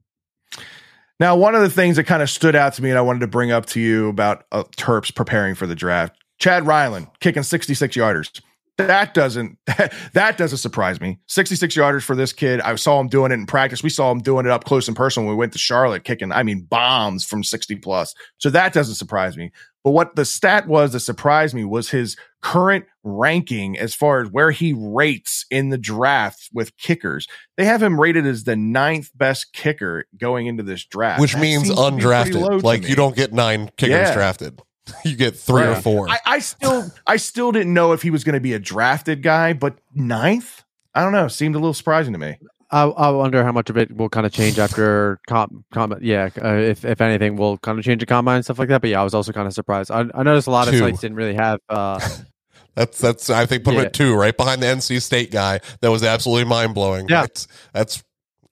Now, one of the things that kind of stood out to me and I wanted to bring up to you about uh, Terps preparing for the draft, Chad Ryland kicking 66 yarders. That doesn't that doesn't surprise me. 66 yarders for this kid. I saw him doing it in practice. We saw him doing it up close and personal when we went to Charlotte, kicking, I mean, bombs from 60 plus. So that doesn't surprise me. But what the stat was that surprised me was his current ranking as far as where he rates in the draft with kickers. They have him rated as the ninth best kicker going into this draft, which That means seems to be pretty low undrafted. Like you don't get nine kickers Yeah. drafted. You get three or four. I, I still, I still didn't know if he was going to be a drafted guy, but ninth, I don't know, seemed a little surprising to me. I, I wonder how much of it will kind of change after com, com yeah, uh, if if anything will kind of change the combine and stuff like that. But yeah, I was also kind of surprised. I, I noticed a lot of Two. sites didn't really have. Uh, That's that's I think put him at two, right behind the NC State guy. That was absolutely mind blowing. Yeah. that's, that's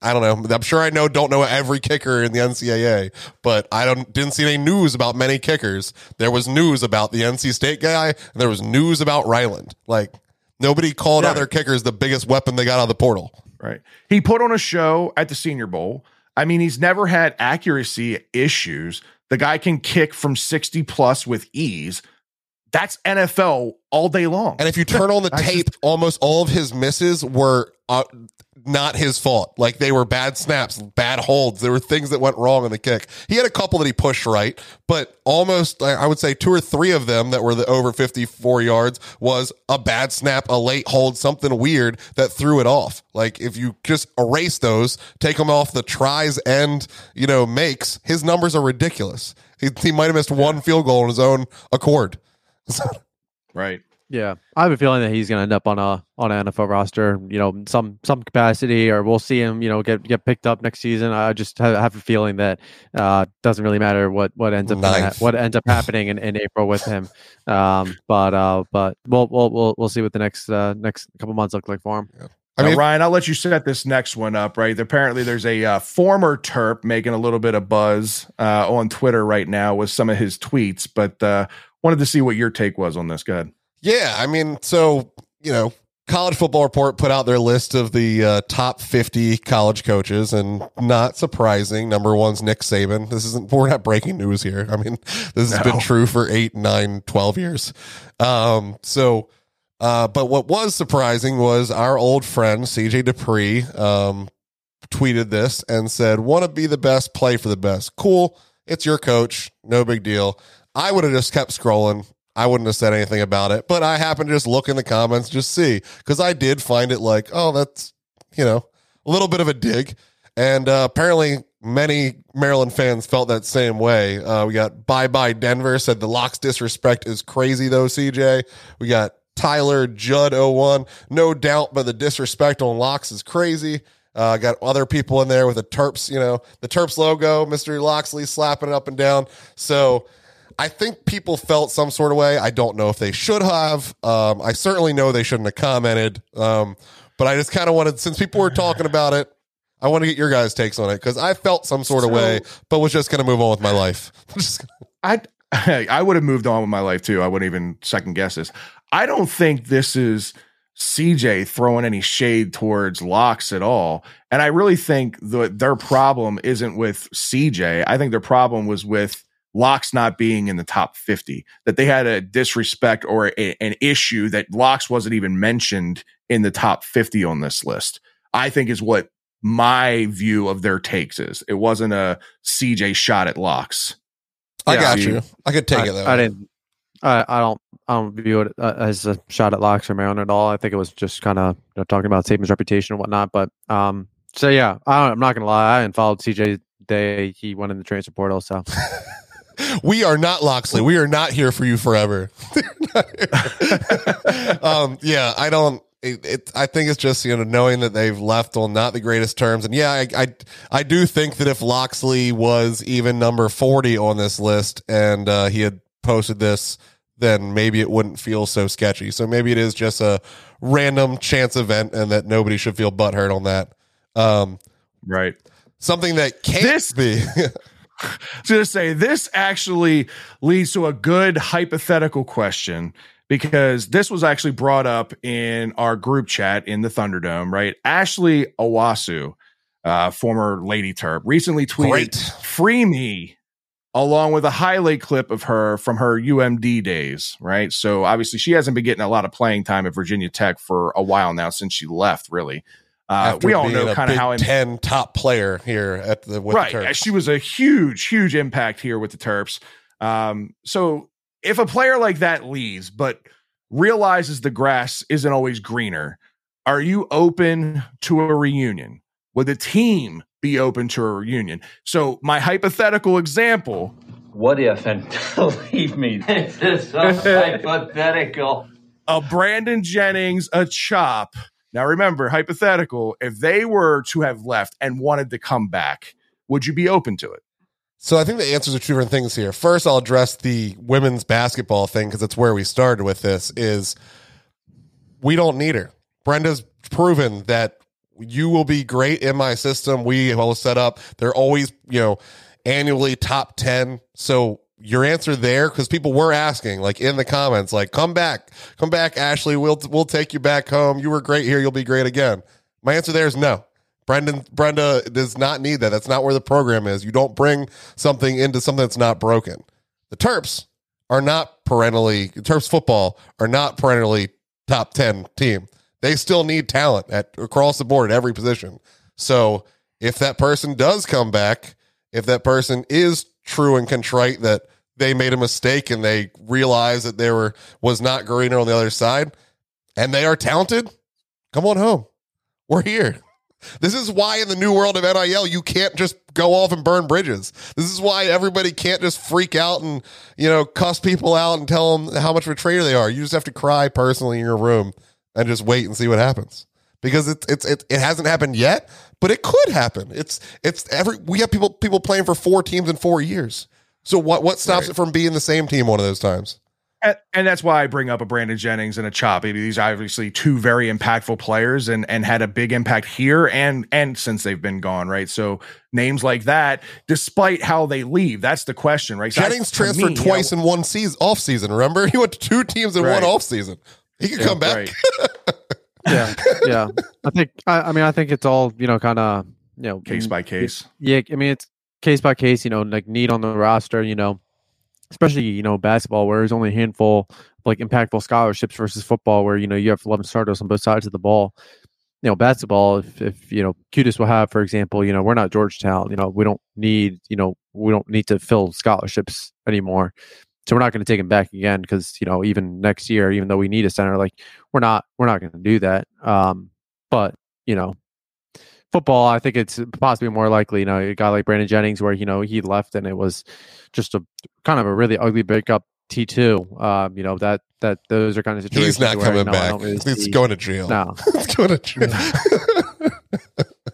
I don't know. I'm sure I know don't know every kicker in the NCAA, but I don't didn't see any news about many kickers. There was news about the NC State guy, and there was news about Ryland. Like nobody called other kickers the biggest weapon they got out of the portal. Right. He put on a show at the Senior Bowl. I mean, he's never had accuracy issues. The guy can kick from 60 plus with ease. That's NFL all day long. And if you turn on the I just- tape, almost all of his misses were uh, not his fault. Like they were bad snaps, bad holds. There were things that went wrong in the kick. He had a couple that he pushed right, but almost I I would say two or three of them that were the over 54 yards was a bad snap, a late hold, something weird that threw it off. Like if you just erase those, take them off the tries and, you know, makes, his numbers are ridiculous. He, he might have missed one field goal on his own accord. right. Yeah, I have a feeling that he's going to end up on a on an NFL roster, you know, some some capacity, or we'll see him, you know, get get picked up next season. I just have, have a feeling that uh, doesn't really matter what what ends up ha- what ends up happening in, in April with him. Um, but uh, but we'll we'll we'll we'll see what the next uh, next couple months look like for him. Yeah. I mean, now, Ryan, I'll let you set this next one up. Right, apparently there's a uh, former Terp making a little bit of buzz uh, on Twitter right now with some of his tweets, but uh, wanted to see what your take was on this. Go ahead. Yeah, I mean, so you know, College Football Report put out their list of the uh, top 50 college coaches, and not surprising, number one's Nick Saban. This isn't, we're not breaking news here. I mean, this has no. been true for eight, nine, 12 years. Um, so, uh, but what was surprising was our old friend, CJ Dippre um, tweeted this and said, Want to be the best, play for the best. Cool. It's your coach. No big deal. I would have just kept scrolling I wouldn't have said anything about it, but I happened to just look in the comments, just see, because I did find it like, oh, that's, you know, a little bit of a dig. And uh, apparently, many Maryland fans felt that same way. Uh, we got Bye Bye Denver said the Locks disrespect is crazy, though, CJ. We got Tyler Judd01, no doubt, but the disrespect on Locks is crazy. Uh, got other people in there with the Terps, you know, the Terps logo, Mr. Locksley slapping it up and down. So, I think people felt some sort of way. I don't know if they should have. Um, I certainly know they shouldn't have commented. Um, but I just kind of wanted, since people were talking about it, I want to get your guys' takes on it because I felt some sort so, of way, but was just going to move on with my life. I I would have moved on with my life too. I wouldn't even second guess this. I don't think this is CJ throwing any shade towards locks at all. And I really think that their problem isn't with CJ. I think their problem was with Locks not being in the top 50, that they had a disrespect or a, an issue that Locks wasn't even mentioned in the top 50 on this list, I think is what my view of their takes is. It wasn't a CJ shot at Locks. I yeah, got you. I could take I, it though. I didn't. I, I don't. I don't view it uh, as a shot at Locks or Maryland at all. I think it was just kind of you know, talking about Saban's reputation and whatnot. But um, so yeah, I, am not gonna lie. I hadn't followed CJ day he went in the transfer portal. So we are not Locksley. We are not here for you forever. um, yeah, I don't. It, it, I think it's just you know knowing that they've left on not the greatest terms, and yeah, I, I, I do think that if Locksley was even number forty on this list and uh, he had posted this, then maybe it wouldn't feel so sketchy. So maybe it is just a random chance event, and that nobody should feel butthurt on that. Um, right. Something that can't this, be. to say this actually leads to a good hypothetical question because this was actually brought up in our group chat in the Thunderdome, right? Ashley Owusu, uh, former Lady Terp, recently tweeted, Great. Free me, along with a highlight clip of her from her UMD days, right? So obviously she hasn't been getting a lot of playing time at Virginia Tech for a while now since she left, really. Uh, we all know kind of how ten top player here at the right. The she was a huge, huge impact here with the Terps. Um, so if a player like that leaves, but realizes the grass isn't always greener, are you open to a reunion? Would the team be open to a reunion? So my hypothetical example. What if? And believe me, this is so hypothetical. A Brandon Jennings, a chop now, remember, hypothetical, if they were to have left and wanted to come back, would you be open to it? So I think the answers are two different things here. First, I'll address the women's basketball thing because that's where we started with this is we don't need her. Brenda's proven that you will be great in my system. We will set up. They're always, you know, annually top 10. So your answer there because people were asking like in the comments like come back come back ashley. We'll we'll take you back home. You were great here. You'll be great again. My answer there is no. Brendan brenda does not need that. That's not where the program is. You don't bring something into something that's not broken. The terps are not perennially terps football are not perennially top 10 team. They still need talent at across the board at every position. So if that person does come back if that person is true and contrite that they made a mistake and they realized that there were was not greener on the other side, and they are talented, come on home. We're here. This is why in the new world of NIL you can't just go off and burn bridges. This is why everybody can't just freak out and you know cuss people out and tell them how much of a traitor they are. You just have to cry personally in your room and just wait and see what happens because it's it's it, it hasn't happened yet, but it could happen. It's it's every we have people people playing for four teams in four years. So what what stops Right. it from being the same team one of those times? And, and that's why I bring up a Brandon Jennings and a Chop. These are obviously two very impactful players and and had a big impact here and and since they've been gone, right? So names like that, despite how they leave, that's the question, right? So Jennings to transferred me, twice in one season off season. Remember, he went to two teams in Right. one off season. He could Yeah, come back. right. yeah, yeah. I think. I, I mean, I think it's all you know, kind of you know, case by case. Yeah, I mean it's case by case. You know, like need on the roster. You know, especially you know basketball where there's only a handful of, like impactful scholarships versus football where you know you have 11 starters on both sides of the ball. You know, basketball. If, if you know, Qudus Wahab, for example, you know, we're not Georgetown. You know, we don't need. You know, we don't need to fill scholarships anymore. So we're not going to take him back again because you know even next year, even though we need a center, like we're not we're not going to do that. Um, but you know, football, I think it's possibly more likely. You know, a guy like Brandon Jennings, where you know he left and it was just a kind of a really ugly breakup. T two, um, you know that that those are kind of situations. He's not where, coming you back. really He's see- going to jail. No, He's going to jail.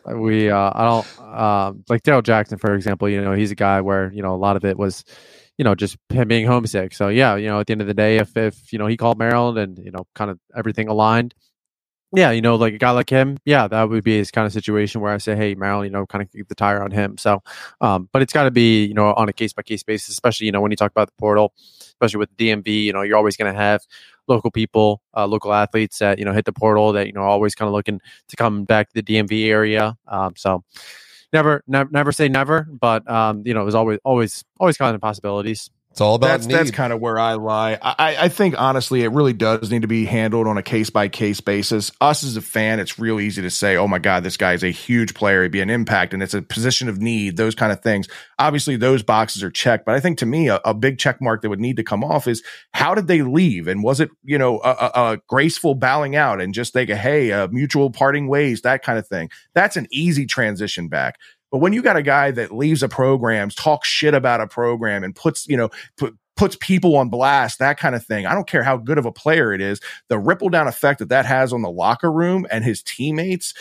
we uh, I don't um, like Daryl Jackson, for example. You know, he's a guy where you know a lot of it was, you know, just him being homesick. So yeah, you know, at the end of the day, if if you know he called Maryland and you know kind of everything aligned, yeah, you know, like a guy like him, yeah, that would be his kind of situation where I say, hey, Maryland, you know, kind of keep the tire on him. So, um, but it's got to be you know on a case by case basis, especially you know when you talk about the portal, especially with DMV, you know, you're always going to have local people, uh, local athletes that you know hit the portal that you know always kind of looking to come back to the DMV area. Um, so never, never, never say never, but um, you know, there's always, always, always kind of possibilities. It's all about That's need. that's kind of where I lie. I, I- think honestly, it really does need to be handled on a case by case basis. Us as a fan, it's real easy to say, "Oh my God, this guy is a huge player. He'd be an impact, and it's a position of need." Those kind of things. Obviously, those boxes are checked, but I think to me, a, a big check mark that would need to come off is how did they leave, and was it you know a, a, a graceful bowing out and just like a hey, a mutual parting ways, that kind of thing. That's an easy transition back. But when you got a guy that leaves a program, talks shit about a program, and puts you know put, puts people on blast, that kind of thing. I don't care how good of a player it is. The ripple down effect that that has on the locker room and his teammates.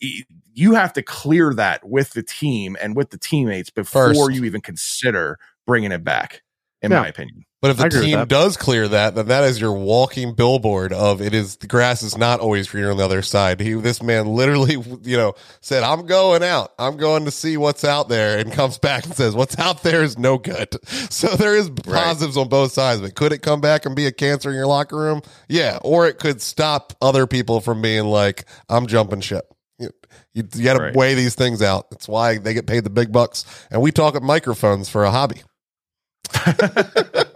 You have to clear that with the team and with the teammates before First. you even consider bringing it back. In Yeah. my opinion, But if the team does clear that, then that is your walking billboard of it is the grass is not always greener on the other side. He, this man literally, you know, said, "I'm going out. I'm going to see what's out there," and comes back and says, "What's out there is no good." So there is positives on both sides. But could it come back and be a cancer in your locker room? Yeah, or it could stop other people from being like, "I'm jumping ship." You, you, got to Right. weigh these things out. That's why they get paid the big bucks, and we talk at microphones for a hobby.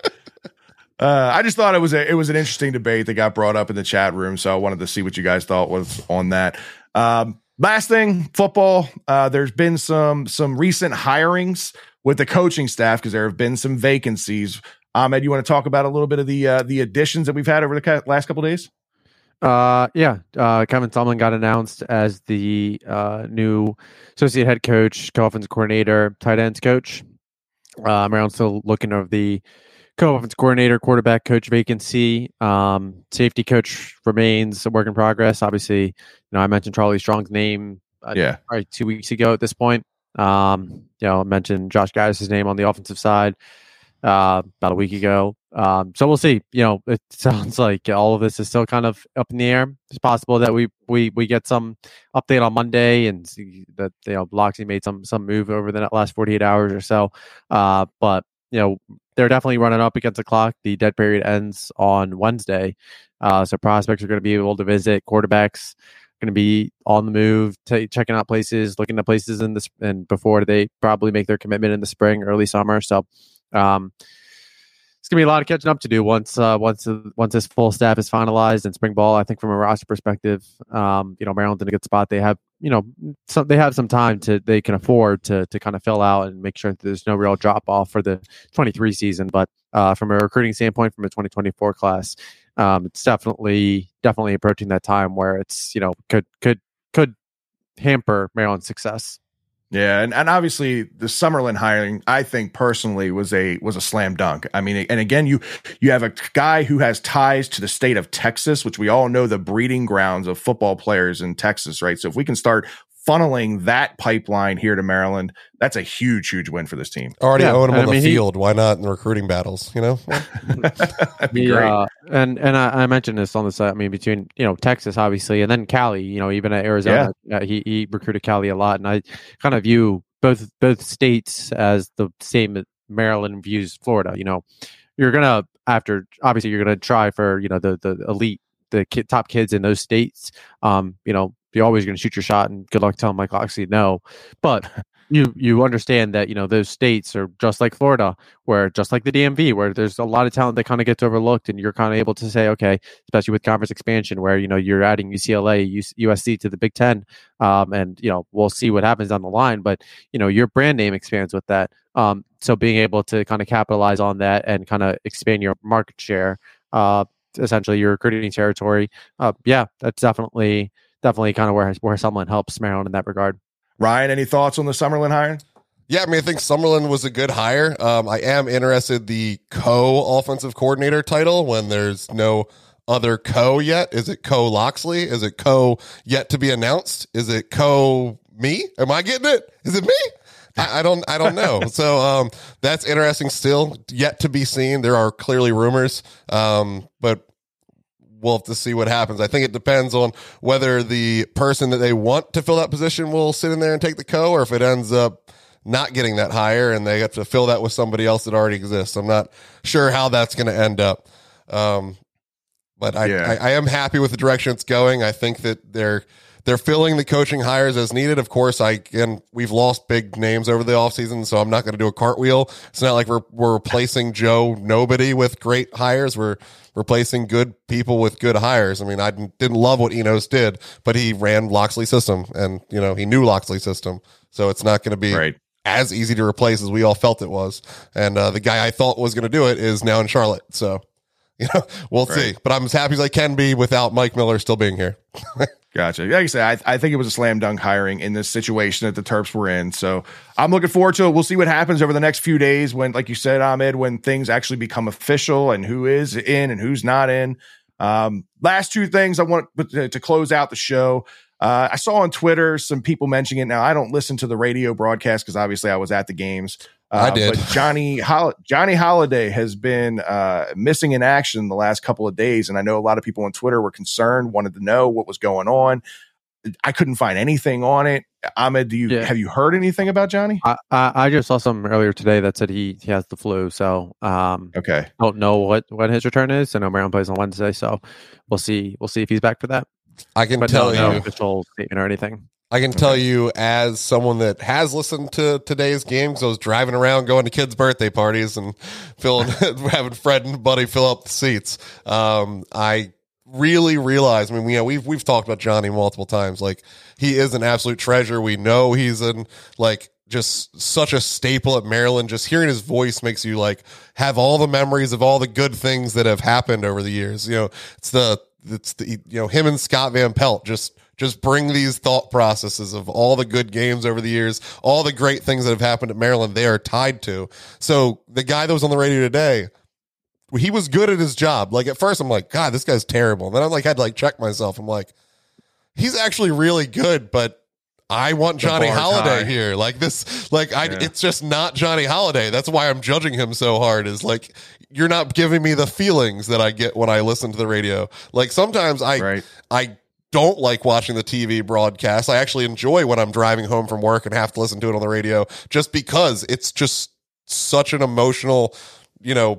uh, I just thought it was a it was an interesting debate that got brought up in the chat room, so I wanted to see what you guys thought was on that. Um, last thing, football. Uh, there's been some some recent hirings with the coaching staff because there have been some vacancies. Ahmed, you want to talk about a little bit of the uh, the additions that we've had over the last couple days? Uh, yeah, uh, Kevin Sumlin got announced as the uh, new associate head coach, co-offensive coordinator, tight ends coach. Uh, Maryland's still looking over the co-offensive coordinator, quarterback coach vacancy. Um, safety coach remains a work in progress. Obviously, you know I mentioned Charlie Strong's name uh, Yeah. probably two weeks ago at this point. Um, you know, I mentioned Josh Gattis' name on the offensive side uh, about a week ago. Um, so we'll see. You know, it sounds like all of this is still kind of up in the air. It's possible that we we we get some update on Monday and see that you know Bloxy made some some move over the last forty eight hours or so. Uh, but you know they're definitely running up against the clock. The dead period ends on Wednesday, uh, so prospects are going to be able to visit quarterbacks. Going to be on the move, t- checking out places, looking at places in this, and before they probably make their commitment in the spring, early summer. So, um, it's gonna be a lot of catching up to do once uh, once once this full staff is finalized and spring ball. I think from a roster perspective, um, you know Maryland's in a good spot. They have you know some they have some time to they can afford to to kind of fill out and make sure that there's no real drop off for the 23 season. But uh, from a recruiting standpoint, from a 2024 class, um, it's definitely definitely approaching that time where it's you know could could could hamper Maryland's success. Yeah, and, and obviously the Sumlin hiring, I think personally was a was a slam dunk. I mean, and again, you you have a guy who has ties to the state of Texas, which we all know the breeding grounds of football players in Texas, right? So if we can start funneling that pipeline here to Maryland, that's a huge, huge win for this team. Already Yeah, own him on I the mean, he- field. Why not in the recruiting battles? You know, That'd be great. uh, and and I, I mentioned this on the side. I mean, between you know Texas, obviously, and then Cali. You know, even at Arizona, uh, he he recruited Cali a lot, and I kind of view both both states as the same Maryland views Florida. You know, you're gonna after obviously you're gonna try for you know the the elite, the kid, top kids in those states. Um, you know, you're always gonna shoot your shot, and good luck telling Mike Locksley no, but. You you understand that you know those states are just like Florida, where just like the DMV, where there's a lot of talent that kind of gets overlooked, and you're kind of able to say, okay, especially with conference expansion, where you know you're adding UCLA, USC to the Big Ten, um, and you know we'll see what happens down the line, but you know your brand name expands with that. Um, so being able to kind of capitalize on that and kind of expand your market share, uh, essentially your recruiting territory, uh, yeah, that's definitely definitely kind of where where someone helps Maryland in that regard. Ryan, any thoughts on the Sumlin hiring? Yeah, I mean, I think Sumlin was a good hire. Um, I am interested the co offensive coordinator title when there's no other co yet. Is it co Locksley? Is it co yet to be announced? Is it co me? Am I getting it? Is it me? I, I don't. I don't know. so um, that's interesting. Still yet to be seen. There are clearly rumors, um, but we'll have to see what happens. I think it depends on whether the person that they want to fill that position will sit in there and take the co, or if it ends up not getting that hire and they have to fill that with somebody else that already exists. I'm not sure how that's going to end up. Um, but I, Yeah. I, I am happy with the direction it's going. I think that they're they're filling the coaching hires as needed. Of course, I again we've lost big names over the offseason, so I'm not going to do a cartwheel. It's not like we're we're replacing Joe nobody with great hires. We're replacing good people with good hires. I mean, I didn't, love what Enos did, but he ran Locksley system, and you know he knew Locksley system, so it's not going to be Right. as easy to replace as we all felt it was. And uh, the guy I thought was going to do it is now in Charlotte. So, you know, we'll see. But I'm as happy as I can be without Mike Miller still being here. Gotcha. Like I said, I, I think it was a slam dunk hiring in this situation that the Terps were in. So I'm looking forward to it. We'll see what happens over the next few days when, like you said, Ahmed, when things actually become official and who is in and who's not in. Um, last two things I want to, to close out the show. Uh, I saw on Twitter some people mentioning it. Now I don't listen to the radio broadcast because obviously I was at the games. Uh, I did. But Johnny Hol- Johnny Holiday has been uh, missing in action the last couple of days, and I know a lot of people on Twitter were concerned, wanted to know what was going on. I couldn't find anything on it. Ahmed, do you Yeah. have you heard anything about Johnny? I, I I just saw something earlier today that said he he has the flu, so um, Okay, I don't know what when his return is. I know Maryland plays on Wednesday, so we'll see we'll see if he's back for that. I can But tell no, no official statement or anything. I can tell you as someone that has listened to today's games, I was driving around going to kids' birthday parties and filling, having Fred and Buddy fill up the seats. Um, I really realized, I mean, you know, we've, we've talked about Johnny multiple times. Like he is an absolute treasure. We know he's in like, just such a staple at Maryland. Just hearing his voice makes you like have all the memories of all the good things that have happened over the years. You know, it's the it's the you know him and Scott Van Pelt just just bring these thought processes of all the good games over the years, all the great things that have happened at Maryland. They are tied to. So the guy that was on the radio today, he was good at his job. Like at first, I'm like, God, this guy's terrible. And then I'm like, I had to like check myself. I'm like, he's actually really good, but I want Johnny Holiday high. here. Like this, like I, Yeah. it's just not Johnny Holiday. That's why I'm judging him so hard. Is like you're not giving me the feelings that I get when I listen to the radio. Like sometimes I, Right. I don't like watching the TV broadcast. I actually enjoy when I'm driving home from work and have to listen to it on the radio, just because it's just such an emotional you know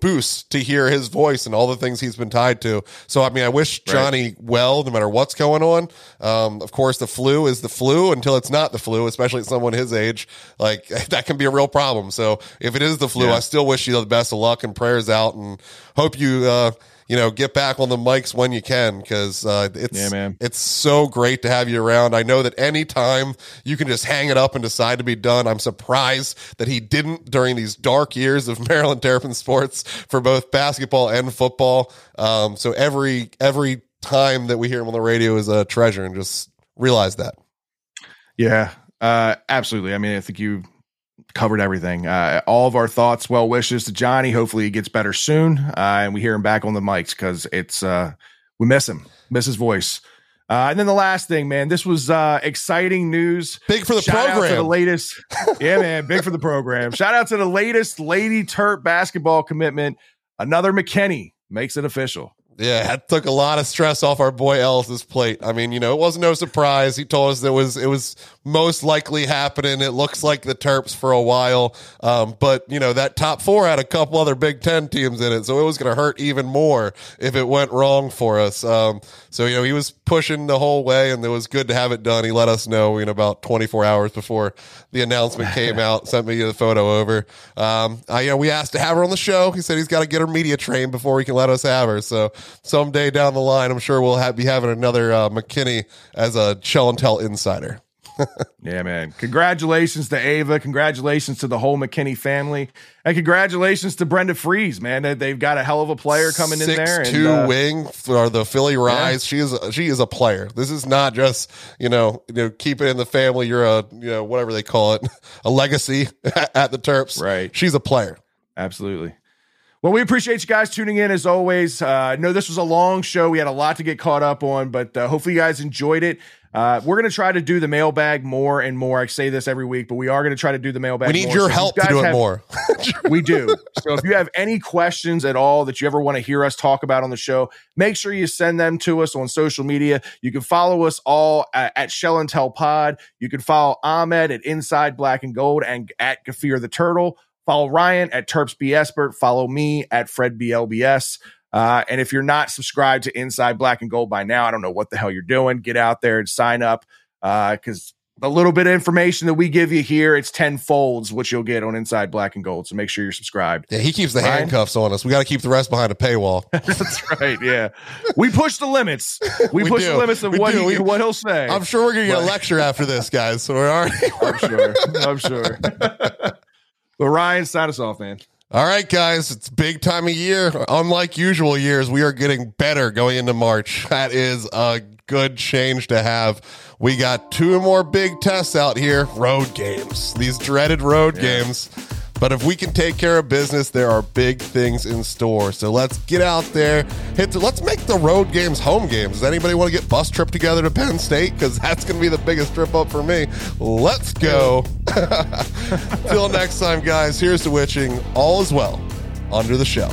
boost to hear his voice and all the things he's been tied to. So i mean i wish johnny well no matter what's going on. Um, of course the flu is the flu until it's not the flu especially at someone his age. Like that can be a real problem. So if it is the flu Yeah. i still wish you the best of luck and prayers out and hope you uh, you know get back on the mics when you can because uh, it's Yeah, man. it's so great to have you around. I know that anytime you can just hang it up and decide to be done. I'm surprised that he didn't during these dark years of Maryland Terrapin sports for both basketball and football. Um, so every every time that we hear him on the radio is a treasure, and just realize that. Yeah, uh, absolutely. I mean, I think you covered everything. Uh, all of our thoughts, well wishes to Johnny. Hopefully, he gets better soon, uh, and we hear him back on the mics because it's uh, we miss him, miss his voice. Uh, and then the last thing, man, this was uh, exciting news. Big for the Shout out to the latest, yeah, man, big for the program. Shout out to the latest Lady Terp basketball commitment. Another McKinney makes it official. Yeah, that took a lot of stress off our boy Ellis's plate. I mean, you know, it wasn't no surprise. He told us that it was it was most likely happening. It looks like the Terps for a while, um, but you know that top four had a couple other Big Ten teams in it, so it was going to hurt even more if it went wrong for us. Um, so you know, he was pushing the whole way, and it was good to have it done. He let us know in about 24 hours before the announcement came out. Sent me the photo over. Um, I, you know, we asked to have her on the show. He said he's got to get her media trained before he can let us have her. So someday down the line, I'm sure we'll have, be having another uh, McKinney as a Shell and Tell insider. Yeah, man. Congratulations to Ava. Congratulations to the whole McKinney family. And congratulations to Brenda Frese, man. They- They've got a hell of a player coming in there. and, two uh, wing for the Philly Rise. She is she is a player. This is not just you know you know keep it in the family. You're a you know whatever they call it a legacy at the Terps. Right. She's a player. Absolutely. Well, we appreciate you guys tuning in as always. Uh, I know this was a long show. We had a lot to get caught up on, but uh, hopefully you guys enjoyed it. Uh, we're going to try to do the mailbag more and more. I say this every week, but we are going to try to do the mailbag. We need more. your So if you help to do it have- more. we do. So if you have any questions at all that you ever want to hear us talk about on the show, make sure you send them to us on social media. You can follow us all at, at Shell and Tell Pod. You can follow Ahmed at Inside Black and Gold and at Gafir the Turtle. Follow Ryan at Terps B Espert. Follow me at Fred BLBS. Uh, and if you're not subscribed to Inside Black and Gold by now, I don't know what the hell you're doing. Get out there and sign up because the little bit of information that we give you here, it's tenfolds what you'll get on Inside Black and Gold. So make sure you're subscribed. Yeah, he keeps the Ryan? handcuffs on us. We got to keep the rest behind a paywall. That's right. Yeah, we push the limits. We, We push do. the limits of We what do. he, We- what he'll say. I'm sure we're gonna get a lecture after this, guys. So we're already. I'm sure. I'm sure. But Ryan, sign us off, man. All right, guys, it's big time of year. Unlike usual years, we are getting better going into March. That is a good change to have. We got two more big tests out here road games, these dreaded road games. But if we can take care of business, there are big things in store. So let's get out there. Hit. Let's make the road games home games. Does anybody want to get bus trip together to Penn State? Because that's going to be the biggest trip up for me. Let's go. Till next time, guys. Here's to wishing all is well under the shell.